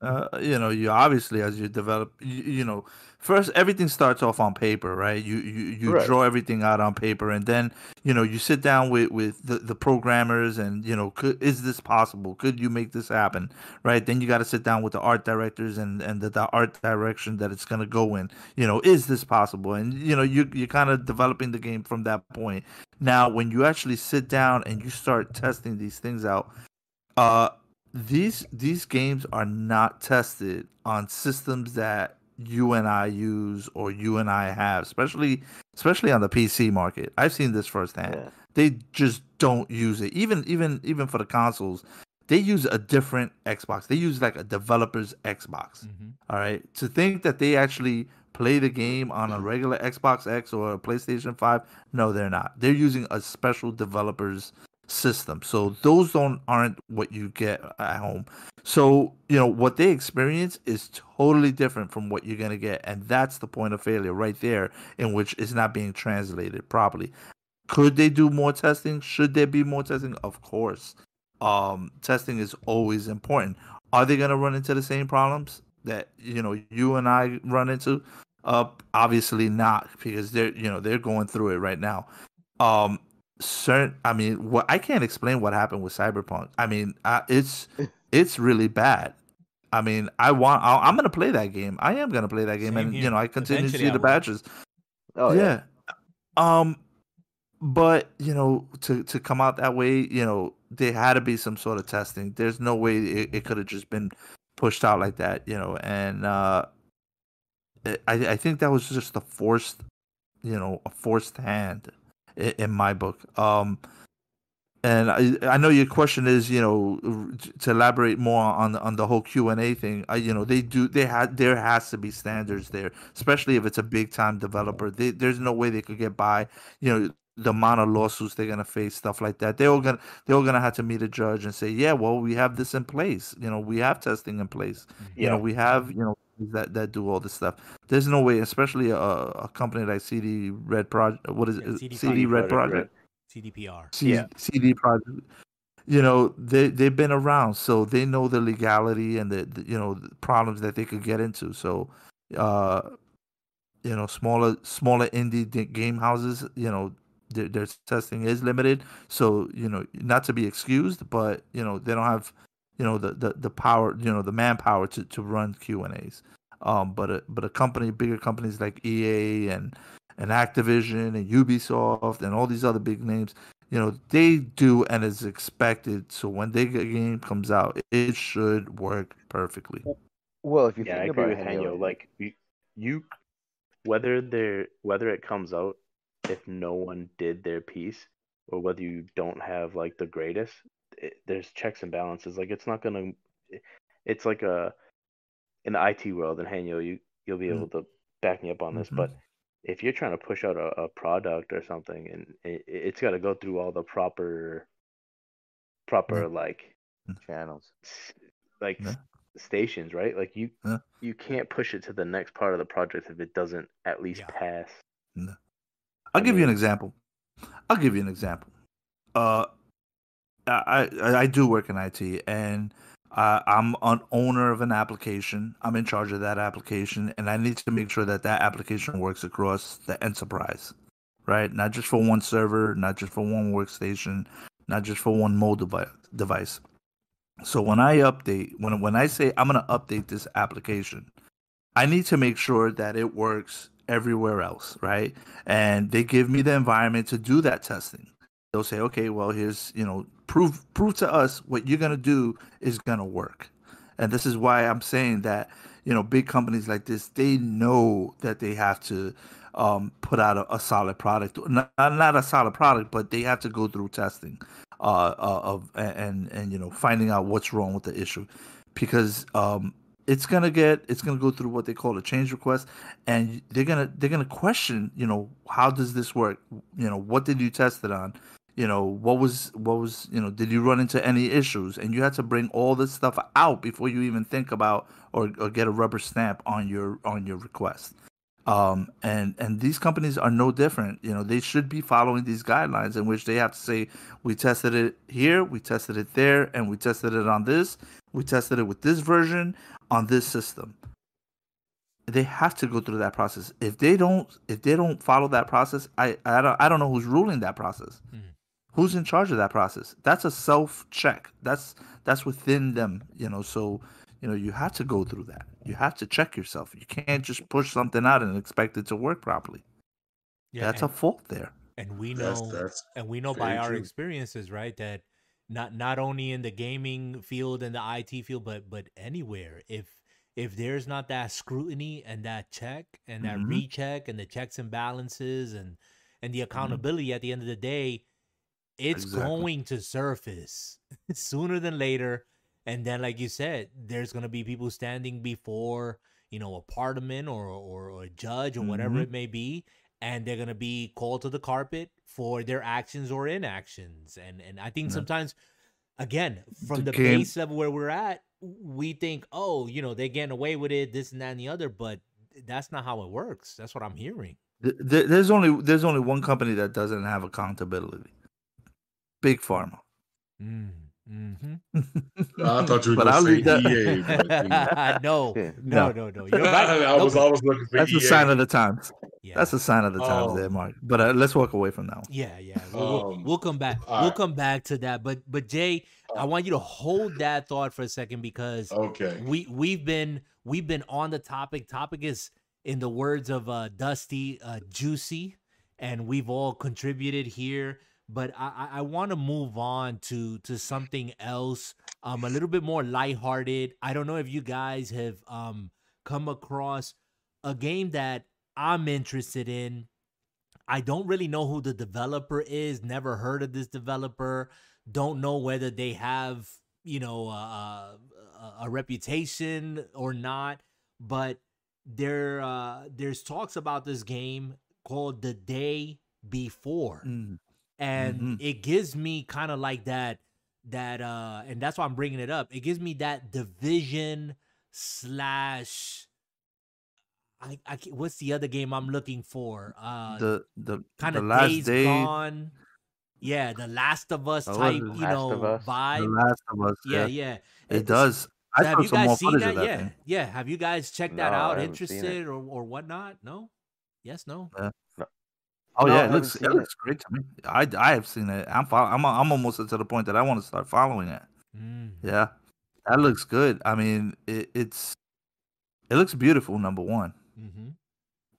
uh, you know, you obviously as you develop, you, you, know, first everything starts off on paper, right? You you, you right. draw everything out on paper, and then you know you sit down with with the, the programmers, and you know, could is this possible? Could you make this happen? Right? Then you got to sit down with the art directors and and the, the art direction that it's gonna go in. You know, is this possible? And you know, you you're kind of developing the game from that point. Now, when you actually sit down and you start testing these things out, uh these these games are not tested on systems that you and I use or you and I have, especially especially on the PC market. I've seen this firsthand. Yeah. They just don't use it. Even even even for the consoles, they use a different Xbox. They use like a developer's Xbox. Mm-hmm. All right. To think that they actually play the game on a regular Xbox X or a PlayStation 5, no, they're not. They're using a special developer's system. So those don't aren't what you get at home. So, you know, what they experience is totally different from what you're going to get and that's the point of failure right there in which it's not being translated properly. Could they do more testing? Should there be more testing? Of course. Um testing is always important. Are they going to run into the same problems that, you know, you and I run into? Uh obviously not because they're, you know, they're going through it right now. Um certain i mean what i can't explain what happened with cyberpunk. I mean I, it's it's really bad. I mean i want i am gonna play that game. I am gonna play that game Same and here. you know i continue Eventually to see the patches. Oh yeah. yeah. Um but you know to to come out that way you know there had to be some sort of testing. There's no way it, it could have just been pushed out like that you know and uh I, I think that was just a forced you know a forced hand in my book. Um, and I, I know your question is, you know, to elaborate more on on the whole Q and A thing. I, you know, they do they had there has to be standards there, especially if it's a big time developer. They, there's no way they could get by. You know, the amount of lawsuits they're gonna face, stuff like that. They're all gonna they're all gonna have to meet a judge and say, yeah, well, we have this in place. You know, we have testing in place. Yeah. You know, we have you know that that do all this stuff. There's no way, especially a, a company like CD Red Project. What is yeah, it? CD, CD Red Project. CDPR. C- yeah. CD Projekt. You know they they've been around, so they know the legality and the, the you know the problems that they could get into. So, uh, you know, smaller smaller indie game houses, you know, their, their testing is limited. So you know, not to be excused, but you know they don't have you know the the, the power you know the manpower to, to run Q and A's. Um, but a but a company, bigger companies like EA and and Activision and Ubisoft and all these other big names, you know, they do and is expected. So when they a game comes out, it should work perfectly. Well, if you yeah, think I agree with Henyo. Like you, you, whether they whether it comes out, if no one did their piece, or whether you don't have like the greatest, it, there's checks and balances. Like it's not gonna. It's like a in the IT world, and Henyo, you you'll be mm-hmm. able to back me up on this, mm-hmm. but if you're trying to push out a, a product or something, and it, has got to go through all the proper, proper mm-hmm. like channels, like yeah. stations, right? Like you yeah. you can't push it to the next part of the project if it doesn't at least yeah. pass. I'll give you an example. I'll give you an example. Uh, I, I, I do work in IT, and I'm an owner of an application. I'm in charge of that application, and I need to make sure that that application works across the enterprise, right? Not just for one server, not just for one workstation, not just for one mobile device. So when I update, when when I say I'm going to update this application, I need to make sure that it works everywhere else, right? And they give me the environment to do that testing. They'll say, okay, well, here's you know, prove prove to us what you're gonna do is gonna work, and this is why I'm saying that you know, big companies like this, they know that they have to um, put out a, a, solid product, not, not a solid product, but they have to go through testing uh, uh, of and and you know, finding out what's wrong with the issue, because um, it's gonna get it's gonna go through what they call a change request and they're gonna they're gonna question you know how does this work? You know what did you test it on? You know what was what was you know did you run into any issues? And you had to bring all this stuff out before you even think about or, or get a rubber stamp on your on your request. Um, and and these companies are no different. You know they should be following these guidelines in which they have to say we tested it here we tested it there and we tested it on this we tested it with this version on this system. They have to go through that process. If they don't if they don't follow that process i i don't, I don't know who's ruling that process. Mm who's in charge of that process? That's a self check that's that's within them you know so you know you have to go through that. You have to check yourself. You can't just push something out and expect it to work properly. Yeah that's and, a fault there. and we know that's, that's and we know by our true. experiences right that not not only in the gaming field and the IT field but but anywhere if if there's not that scrutiny and that check and that mm-hmm. recheck and the checks and balances and and the mm-hmm. accountability mm-hmm. at the end of the day it's exactly. going to surface sooner than later. And then, like you said, there's gonna be people standing before you know a parliament or or, or a judge or mm-hmm. whatever it may be, and they're gonna be called to the carpet for their actions or inactions. And and I think yeah. sometimes, again, from the, the base level where we're at, we think, oh, you know, they're getting away with it, this and that and the other, but that's not how it works. That's what I'm hearing. There's only there's only one company that doesn't have accountability, Big Pharma. Mm, hmm I thought you were going to say that. EA. no, no, no, no. You're right. I was always looking for That's EA. a sign of the times. Yeah. That's a sign of the times um, there, Mark. But uh, let's walk away from that one. Yeah, yeah. We'll, um, we'll come back. We'll right. come back to that. But but Jay, I uh, want you to hold that thought for a second because okay, we we've been we've been on the topic. Topic is in the words of uh, Dusty, uh, juicy, and we've all contributed here but I, I want to move on to to something else, um, a little bit more lighthearted. I don't know if you guys have um come across a game that I'm interested in. I don't really know who the developer is. Never heard of this developer. Don't know whether they have you know uh, a reputation or not. But there uh, there's talks about this game called The Day Before. Mm and mm-hmm. it gives me kind of like that that uh and that's why i'm bringing it up. It gives me that division slash I, I what's the other game i'm looking for? Uh the the kind of days day... gone. Yeah the last of us oh, type you know vibe the last of us yeah yeah, yeah. it does. I have you guys seen that? that yeah. thing. yeah. Have you guys checked that no, out? interested or, or whatnot? No? Yes no? Yeah. Oh no, yeah, it looks it looks great to me. I I have seen it. I'm I'm I'm almost to the point that I want to start following it. Mm. Yeah, that looks good. I mean, it, it's it looks beautiful. Number one, mm-hmm.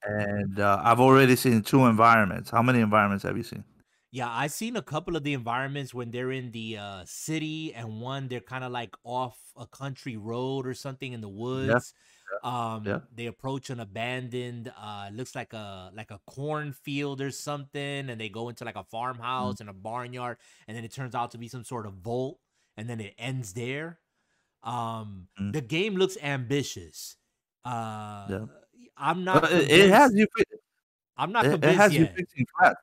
and uh, I've already seen two environments. How many environments have you seen? Yeah, I've seen a couple of the environments when they're in the uh, city, and one they're kind of like off a country road or something in the woods. Um, yeah. they approach an abandoned, uh, looks like a like a cornfield or something, and they go into like a mm. farmhouse mm. and a barnyard, and then it turns out to be some sort of vault, and then it ends there. Um, mm. the game looks ambitious. Uh, yeah. I'm not. Uh, it has you. I'm not convinced it has yet. you fixing flats.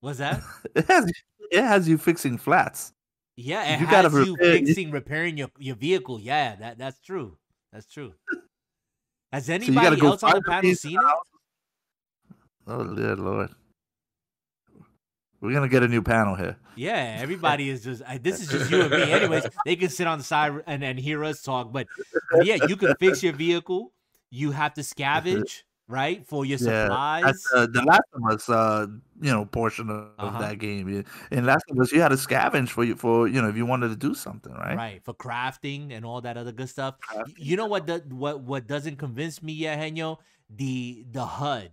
What's that? it has. It has you fixing flats. Yeah, it you has gotta you repair, fixing, repairing your, your vehicle. Yeah, that that's true. That's true. Has anybody so else on the panel seen it? Oh dear lord. We're gonna get a new panel here. Yeah, everybody is just. This is just you and me. Anyways, they can sit on the side and, and hear us talk. But, but yeah, you can fix your vehicle. You have to scavenge right for your yeah, supplies. Uh, the Last of Us, uh, you know, portion of, uh-huh. that game. In Last of Us, you had to scavenge for you for you know if you wanted to do something, right? Right for crafting and all that other good stuff. Crafting. You know what? The, what what doesn't convince me yet, Henyo? The the HUD.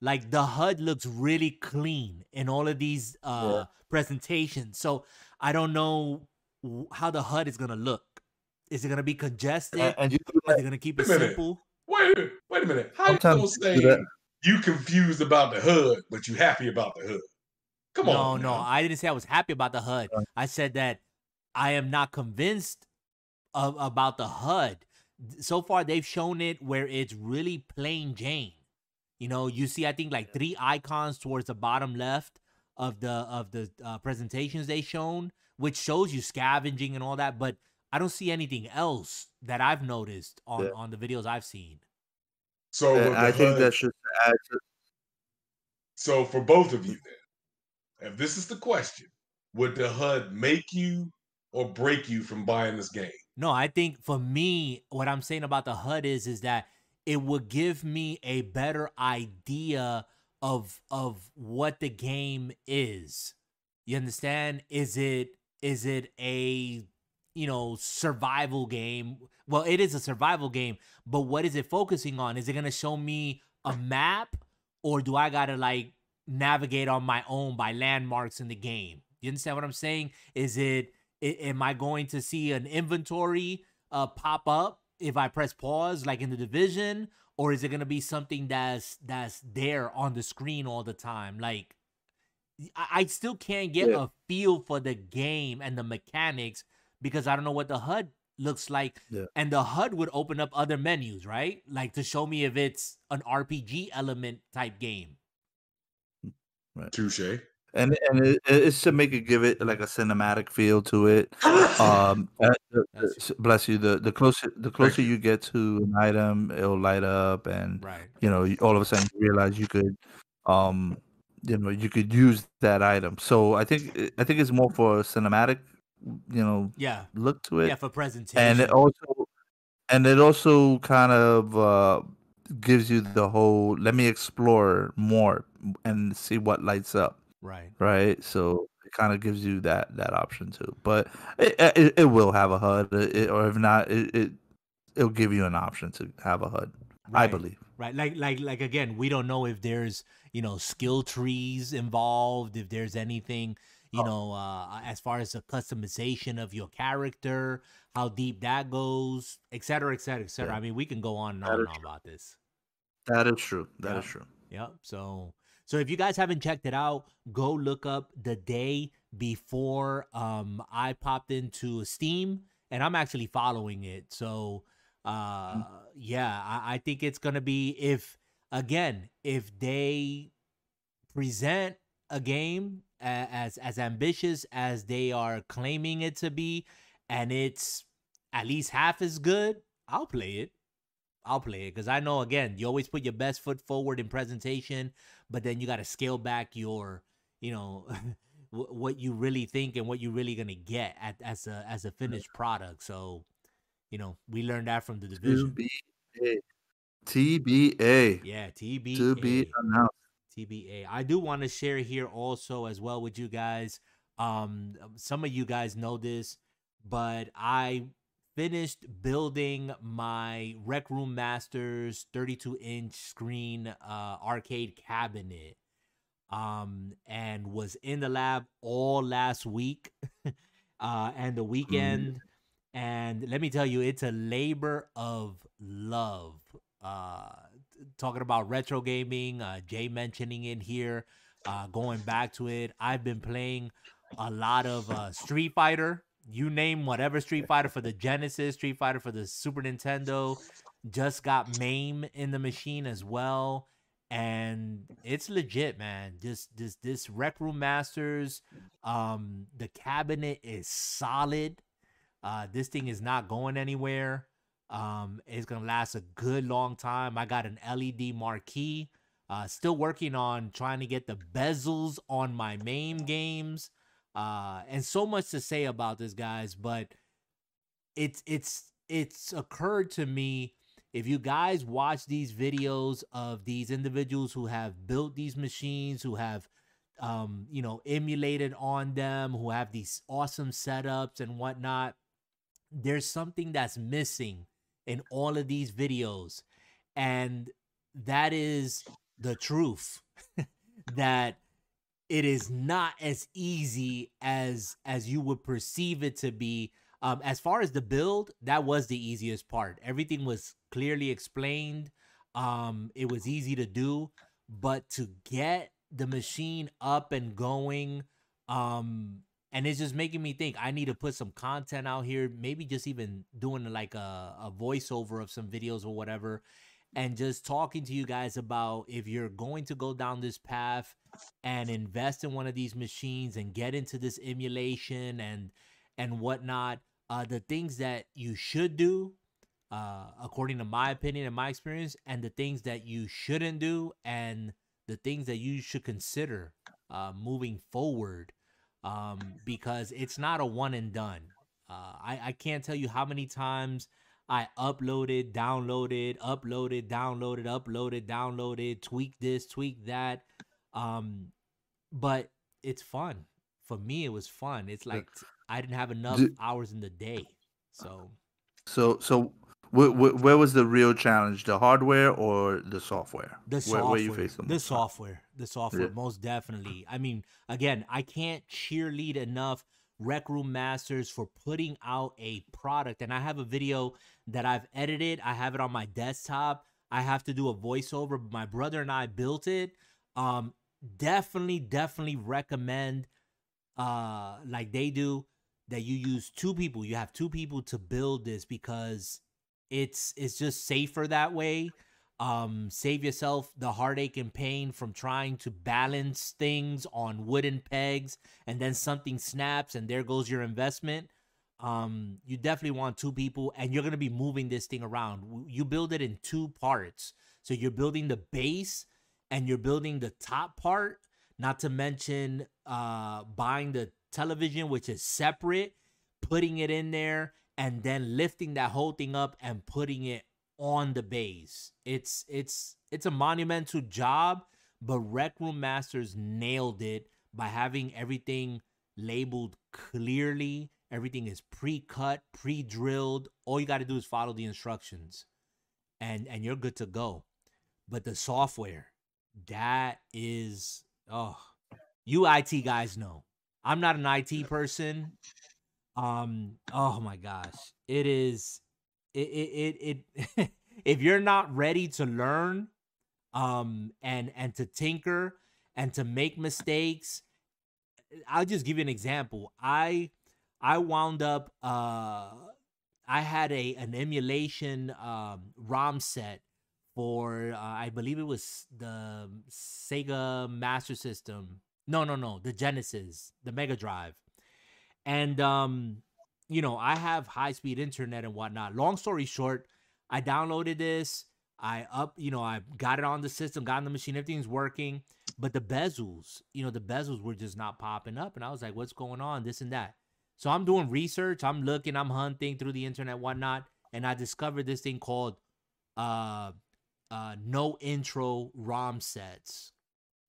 Like the HUD looks really clean in all of these uh yeah. presentations. So I don't know how the HUD is gonna look. Is it gonna be congested? And, and you, Are they gonna keep it simple? Wait, wait a minute. How Sometimes you gonna say you confused about the HUD, but you happy about the HUD? Come no, on. No, no, I didn't say I was happy about the HUD. I said that I am not convinced of, about the HUD. So far, they've shown it where it's really plain Jane. You know, you see, I think like three icons towards the bottom left of the of the uh, presentations they shown, which shows you scavenging and all that, but I don't see anything else that I've noticed on yeah. on the videos I've seen. So I think HUD, that's just add to- So for both of you then, if this is the question, would the HUD make you or break you from buying this game? No, I think for me, what I'm saying about the HUD is is that it would give me a better idea of of what the game is. You understand? Is it is it a you know survival game? Well, it is a survival game, but what is it focusing on? Is it going to show me a map or do I got to like navigate on my own by landmarks in the game? You understand what I'm saying? Is it, it am I going to see an inventory uh pop up if I press pause like in the division or is it going to be something that's that's there on the screen all the time? Like I, I still can't get yeah. a feel for the game and the mechanics because I don't know what the HUD looks like. Yeah. And the HUD would open up other menus, right? Like to show me if it's an RPG element type game. Right. Touche. And and it, it's to make it give it like a cinematic feel to it. um, bless you. The the closer the closer you get to an item, it'll light up, and right. you know, all of a sudden you realize you could, um, you know, you could use that item. So I think I think it's more for cinematic you know yeah. look to it. Yeah for presentation and it also and it also kind of uh gives you the whole let me explore more and see what lights up. Right. Right? So it kind of gives you that that option too. But it it, it will have a hud. It, or if not it, it it'll give you an option to have a hud right. i believe. Right. Like like like again we don't know if there's you know skill trees involved if there's anything you oh. know, uh, as far as the customization of your character, how deep that goes, et cetera, et cetera, et cetera. Yeah. I mean, we can go on and on, and on about this. That is true. That yep. is true. Yep. So, so if you guys haven't checked it out, go look up the day before um I popped into Steam, and I'm actually following it. So, mm. uh, yeah, I, I think it's gonna be if again if they present a game as as ambitious as they are claiming it to be, and it's at least half as good, I'll play it. I'll play it because I know again you always put your best foot forward in presentation, but then you got to scale back your, you know, what you really think and what you're really gonna get at, as a as a finished product. So, you know, we learned that from the division. TBA. TBA. Yeah, TBA. To be announced. TBA. I do want to share here also as well with you guys. Um, some of you guys know this, but I finished building my Rec Room Masters 32 inch screen uh, arcade cabinet. Um, and was in the lab all last week uh, and the weekend. Mm. And let me tell you, it's a labor of love. Uh, talking about retro gaming, uh, Jay mentioning in here, uh, going back to it. I've been playing a lot of uh, Street Fighter. You name whatever Street Fighter for the Genesis, Street Fighter for the Super Nintendo. Just got MAME in the machine as well. And it's legit, man. Just this this Rec Room Masters, um, the cabinet is solid. Uh, this thing is not going anywhere. Um, it's gonna last a good long time. I got an LED marquee. Uh, still working on trying to get the bezels on my main games. Uh, and so much to say about this, guys. But it's it's it's occurred to me if you guys watch these videos of these individuals who have built these machines, who have um, you know, emulated on them, who have these awesome setups and whatnot, there's something that's missing in all of these videos. And that is the truth that it is not as easy as as you would perceive it to be um as far as the build that was the easiest part everything was clearly explained um it was easy to do but to get the machine up and going um and it's just making me think I need to put some content out here, maybe just even doing like a, a voiceover of some videos or whatever, and just talking to you guys about if you're going to go down this path and invest in one of these machines and get into this emulation and and whatnot, uh, the things that you should do, uh, according to my opinion and my experience, and the things that you shouldn't do, and the things that you should consider uh, moving forward, um, because it's not a one and done. Uh, I, I can't tell you how many times I uploaded, downloaded, uploaded, downloaded, uploaded, downloaded, tweak this, tweak that. Um, but it's fun. For me, it was fun. It's like I didn't have enough hours in the day. So, so, so where, where, was the real challenge? The hardware or the software? The software. Where, where you face the, the software. The software, yeah. most definitely. I mean, again, I can't cheerlead enough Rec Room Masters for putting out a product. And I have a video that I've edited. I have it on my desktop. I have to do a voiceover. My brother and I built it. Um, definitely, definitely recommend, uh, like they do, that you use two people. You have two people to build this because it's it's just safer that way. Um save yourself the heartache and pain from trying to balance things on wooden pegs and then something snaps and there goes your investment. Um you definitely want two people and you're to be moving this thing around. You build it in two parts. So you're building the base and you're building the top part not to mention uh buying the television which is separate putting it in there and then lifting that whole thing up and putting it on the base. It's it's it's a monumental job, but Rec Room Masters nailed it by having everything labeled clearly. Everything is pre-cut, pre-drilled. All you got to do is follow the instructions, and and you're good to go. But the software, that is oh, you IT guys know. I'm not an IT person. Um, oh my gosh, it is it it it, it if you're not ready to learn um and and to tinker and to make mistakes i'll just give you an example. I i wound up uh i had a an emulation um rom set for uh, i believe it was the sega master system. No no no the genesis the mega drive and um you know, I have high speed internet and whatnot. Long story short, I downloaded this. I up, you know, I got it on the system, got on the machine, everything's working. But the bezels, you know, the bezels were just not popping up. And I was like, what's going on? This and that. So I'm doing research, I'm looking, I'm hunting through the internet, whatnot. And I discovered this thing called uh uh no intro ROM sets.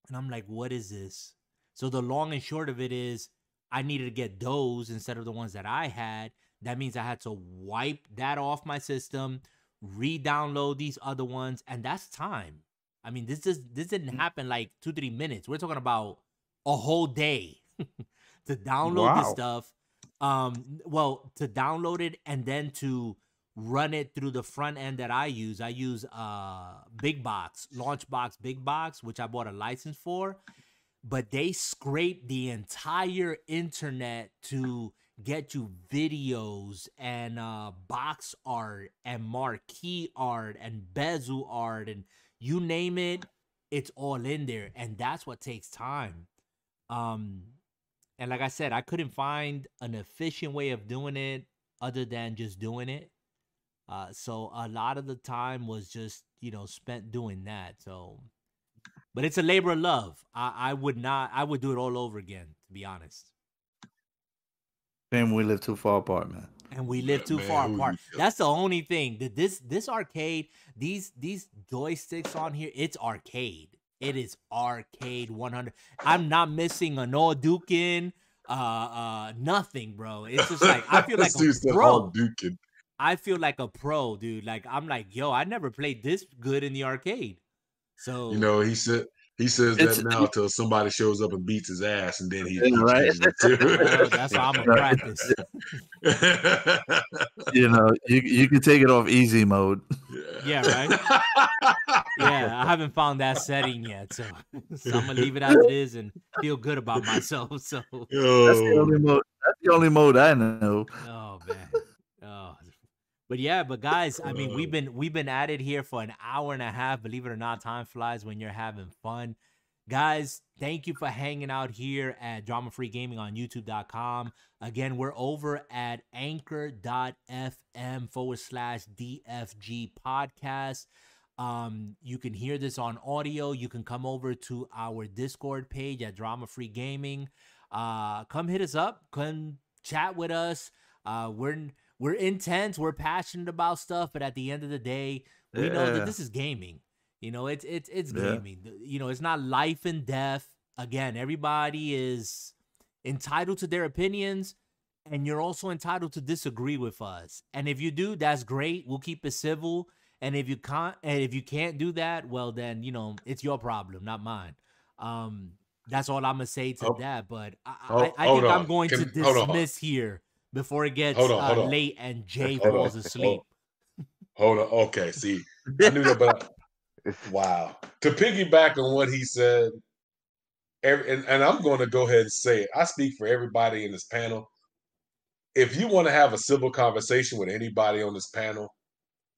And I'm like, what is this? So the long and short of it is I needed to get those instead of the ones that I had. That means I had to wipe that off my system, re-download these other ones, and that's time. I mean, this is this didn't mm. happen like two, three minutes. We're talking about a whole day to download wow. this stuff. Um, well, to download it and then to run it through the front end that I use. I use uh Big Box, Launchbox Big Box, which I bought a license for but they scrape the entire internet to get you videos and uh, box art and marquee art and bezel art and you name it it's all in there and that's what takes time. Um and like i said i couldn't find an efficient way of doing it other than just doing it. Uh so a lot of the time was just you know spent doing that. So but it's a labor of love. I, I would not. I would do it all over again. To be honest. And we live too far apart, man. And we live too man, far apart. That's the only thing. That this this arcade, these these joysticks on here, it's arcade. It is arcade 100. I'm not missing a hadouken, uh, uh, nothing, bro. It's just like I feel like a pro. Dukin. I feel like a pro, dude. Like I'm like, yo, I never played this good in the arcade. So you know, he said he says that now until somebody shows up and beats his ass, and then he, he right. well, that's how I'm gonna practice. you know, you you can take it off easy mode. Yeah, right. yeah, I haven't found that setting yet, so, so I'm gonna leave it as it is and feel good about myself. So that's the only mode. That's the only mode I know. Oh man. Oh, But yeah, but guys, I mean, we've been we've been at it here for an hour and a half. Believe it or not, time flies when you're having fun. Guys, thank you for hanging out here at Drama Free Gaming on YouTube.com. Again, we're over at anchor.fm forward slash DFG podcast. Um, you can hear this on audio. You can come over to our Discord page at Drama Free Gaming. Uh, come hit us up. Come chat with us. Uh, we're we're intense, we're passionate about stuff, but at the end of the day, we yeah. know that this is gaming. You know, it's it's it's yeah. gaming. You know, it's not life and death. Again, everybody is entitled to their opinions, and you're also entitled to disagree with us. And if you do, that's great. We'll keep it civil. And if you can't, and if you can't do that, well, then you know it's your problem, not mine. Um, that's all I'm gonna say to oh, that. But I, oh, I, I think I'm going Can, to dismiss here before it gets hold on, hold uh, on. late and Jay hold falls on. asleep. Hold on. Okay. See, I knew that, but wow. To piggyback on what he said, every, and, and I'm going to go ahead and say it. I speak for everybody in this panel. If you want to have a civil conversation with anybody on this panel,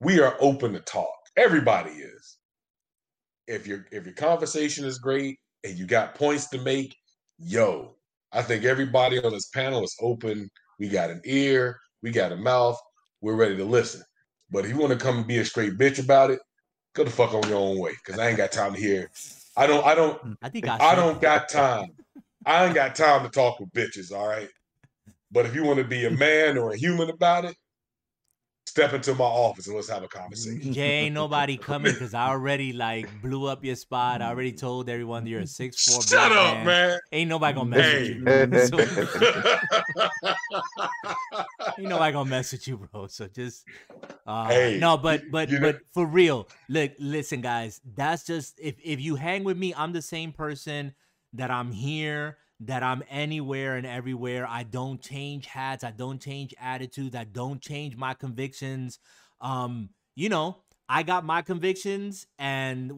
we are open to talk. Everybody is. If your if your conversation is great and you got points to make, yo, I think everybody on this panel is open we got an ear, we got a mouth, we're ready to listen. But if you want to come and be a straight bitch about it, go the fuck on your own way. Cause I ain't got time to hear. I don't I don't I think I, I don't got time. I ain't got time to talk with bitches, all right. But if you want to be a man or a human about it, step into my office and let's have a conversation. Jay, ain't nobody coming because I already like blew up your spot. I already told everyone you're a six four. Shut up, man. man. Ain't nobody gonna mess hey. you. So, ain't nobody gonna message you, bro. So just uh, hey, no, but but but know. for real, look, listen, guys. That's just if if you hang with me, I'm the same person that I'm here that I'm anywhere and everywhere. I don't change hats. I don't change attitudes. I don't change my convictions. Um, you know, I got my convictions and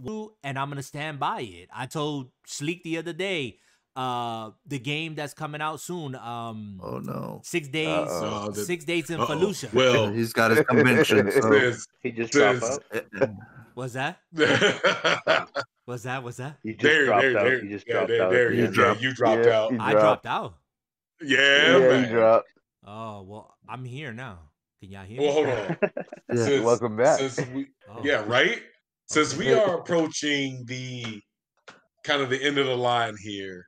and I'm gonna stand by it. I told Sleek the other day, uh, the game that's coming out soon. Um, oh no, six days, uh, six days in Fallujah. Well, he's got his convention. So. he just dropped out. Was that? Was that? Was that? You just there, dropped there, out. There, you just yeah, dropped there, out. There, you, yeah, dropped, you dropped yeah, out. Dropped. I dropped out. Yeah, yeah man. You dropped. Oh well, I'm here now. Can y'all hear well, me? Well, hold on. yeah, since, welcome back. We, oh. Yeah, right. Since we are approaching the kind of the end of the line here,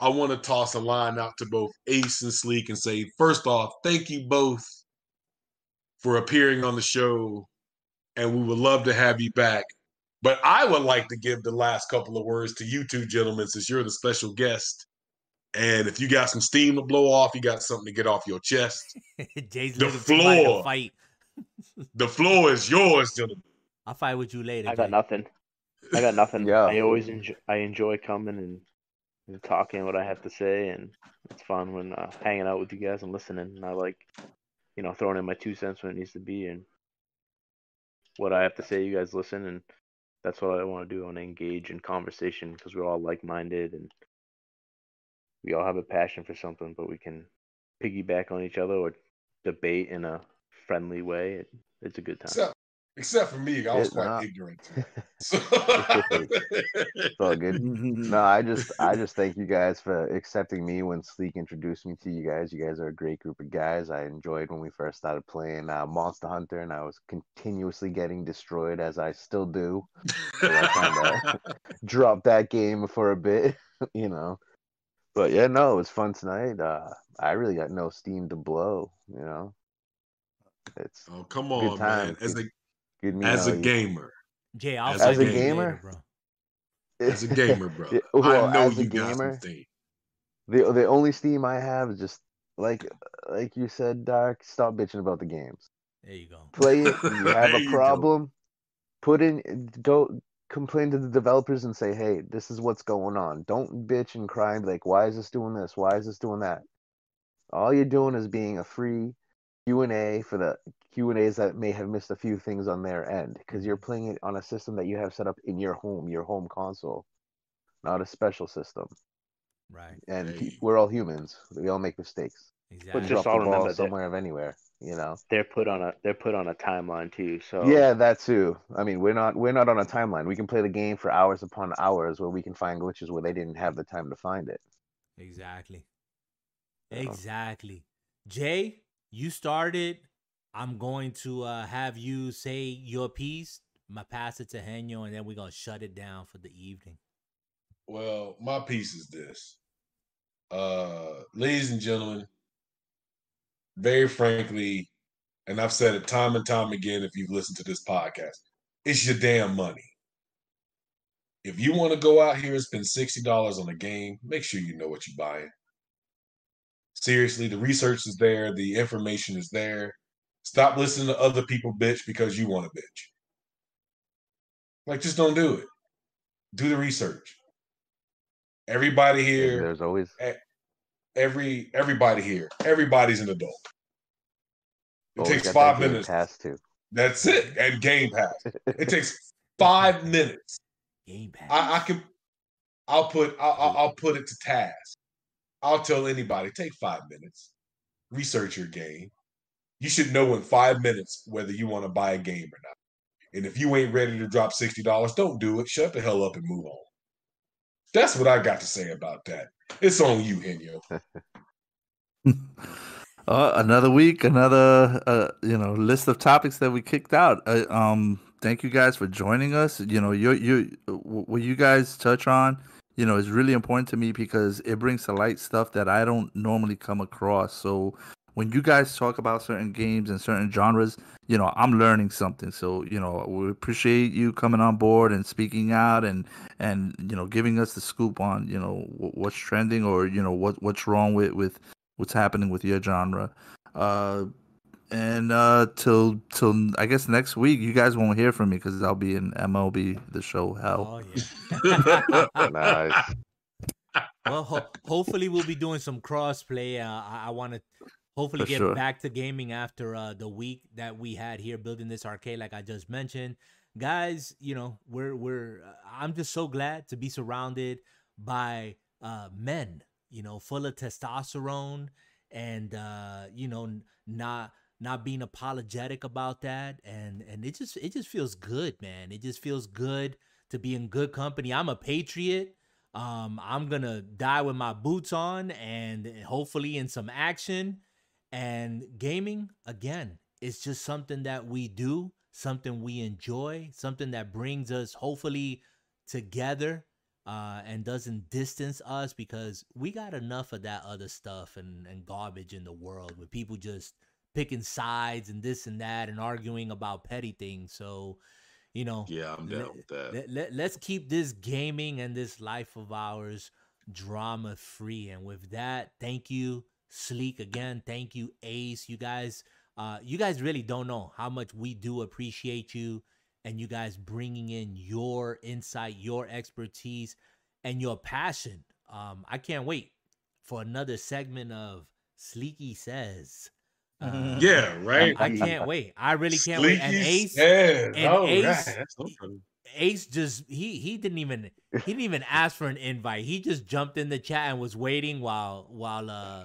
I want to toss a line out to both Ace and Sleek and say, first off, thank you both for appearing on the show, and we would love to have you back but I would like to give the last couple of words to you two gentlemen, since you're the special guest. And if you got some steam to blow off, you got something to get off your chest. Jay's the floor, fight. the floor is yours, gentlemen. I'll fight with you later. I got Jay. nothing. I got nothing. yeah. I always enjoy. I enjoy coming and, and, talking what I have to say, and it's fun when uh, hanging out with you guys and listening. And I like, you know, throwing in my two cents when it needs to be, and what I have to say. You guys listen, and that's what I want to do. I want to engage in conversation because we're all like-minded and we all have a passion for something, but we can piggyback on each other or debate in a friendly way. It, it's a good time. So, Except for me, I was quite not. ignorant. So. it's all good. No, I just I just thank you guys for accepting me when Sleek introduced me to you guys. You guys are a great group of guys. I enjoyed when we first started playing uh, Monster Hunter, and I was continuously getting destroyed as I still do. So I kind of dropped that game for a bit, you know. But yeah, no, it was fun tonight. Uh, I really got no steam to blow, you know. It's oh come on, man! As a as a gamer. Jay, I'll as, as a gamer, bro. As a gamer, bro. well, I know you gamer, got some The the only Steam I have is just like like you said, Dark. Stop bitching about the games. There you go. Play it. You have a problem. Put in. Don't complain to the developers and say, "Hey, this is what's going on." Don't bitch and cry and like, "Why is this doing this? Why is this doing that?" All you're doing is being a free Q and A for the Q and A's that may have missed a few things on their end because you're playing it on a system that you have set up in your home, your home console, not a special system. Right. And hey. we're all humans. We all make mistakes. Exactly. But just all remember somewhere of anywhere. You know, they're put on a they're put on a timeline too. So yeah, that too. I mean, we're not we're not on a timeline. We can play the game for hours upon hours, where we can find glitches where they didn't have the time to find it. Exactly. Exactly. Jay, you started. I'm going to uh, have you say your piece. My pass it to Henyo, and then we're gonna shut it down for the evening. Well, my piece is this. Uh, ladies and gentlemen, very frankly, and I've said it time and time again if you've listened to this podcast, it's your damn money. If you want to go out here and spend $60 on a game, make sure you know what you're buying. Seriously, the research is there, the information is there. Stop listening to other people bitch because you want to bitch. Like, just don't do it. Do the research. Everybody here. There's always every everybody here. Everybody's an adult. It takes five minutes. Pass too. That's it. And Game Pass. it takes five minutes. Game Pass. I, I can. I'll put. I'll, I'll put it to task. I'll tell anybody. Take five minutes. Research your game. You should know in five minutes whether you want to buy a game or not. And if you ain't ready to drop sixty dollars, don't do it. Shut the hell up and move on. That's what I got to say about that. It's on you, Henyo. uh, another week, another uh, you know list of topics that we kicked out. Uh, um, thank you guys for joining us. You know, you you what you guys touch on, you know, is really important to me because it brings to light stuff that I don't normally come across. So when you guys talk about certain games and certain genres, you know, I'm learning something. So, you know, we appreciate you coming on board and speaking out and and you know, giving us the scoop on, you know, what's trending or, you know, what what's wrong with with what's happening with your genre. Uh and uh till till I guess next week you guys won't hear from me cuz I'll be in MLB the show hell. Oh yeah. nice. Well, ho- hopefully we'll be doing some crossplay. Uh, I, I want to hopefully For get sure. back to gaming after uh, the week that we had here building this arcade like i just mentioned. Guys you know we're we're uh, i'm just so glad to be surrounded by uh, men you know full of testosterone and uh, you know not not being apologetic about that. And and it just it just feels good man. It just feels good to be in good company. I'm a patriot. Um i'm gonna die with my boots on and hopefully in some action and gaming, again, it's just something that we do, something we enjoy, something that brings us hopefully together uh, and doesn't distance us because we got enough of that other stuff and, and garbage in the world with people just picking sides and this and that and arguing about petty things. So, you know, yeah, I'm down with that. Let, let, let's keep this gaming and this life of ours drama free. And with that, thank you Sleek again. Thank you, Ace. You guys, uh, you guys really don't know how much we do appreciate you and you guys bringing in your insight, your expertise, and your passion. Um, I can't wait for another segment of Sleeky Says. Uh, yeah, right. I, I, can't wait. I really can't Sleeky wait. And Ace, says. and oh, Ace, right. Ace just he he didn't even he didn't even ask for an invite. He just jumped in the chat and was waiting while while uh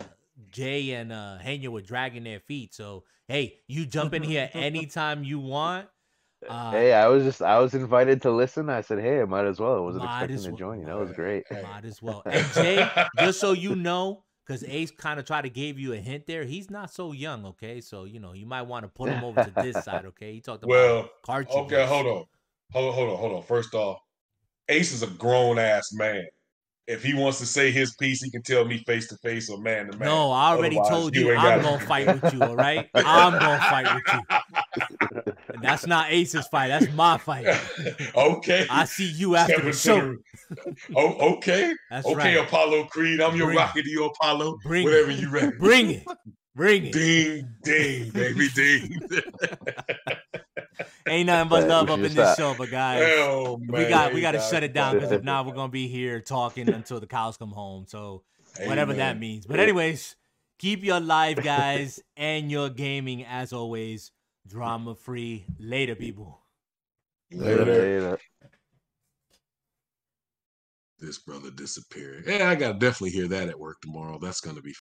Jay and uh Henyo were dragging their feet. So hey, you jump in here anytime you want. Uh, hey, I was just I was invited to listen. I said, hey, I might as well. I wasn't expecting to join you. That was great. Might as well. And Jay, just so you know, because Ace kind of tried to give you a hint there. He's not so young, okay? So you know you might want to put him over to this side, okay? He talked about well, cartridges. Okay, hold on, hold on, hold on, hold on. First off, Ace is a grown ass man if he wants to say his piece, he can tell me face to face or man to man. No, I already Otherwise, told you, you I'm gonna fight with you. All right, I'm gonna fight with you. And that's not Ace's fight. That's my fight. okay. I see you after the show. oh, okay. That's okay, right. Apollo Creed. I'm your Rocky to your Apollo. Bring whatever it. you ready. Bring it. Bring it. Ding, ding, baby, ding. Ain't nothing but love up in this show, but guys, oh, we got we got to shut it down because if not, we're gonna be here talking until the cows come home. So whatever Amen. that means. But anyways, keep your live, guys, and your gaming as always drama free. Later, people. Later. Later. This brother disappeared. Yeah, I gotta definitely hear that at work tomorrow. That's gonna be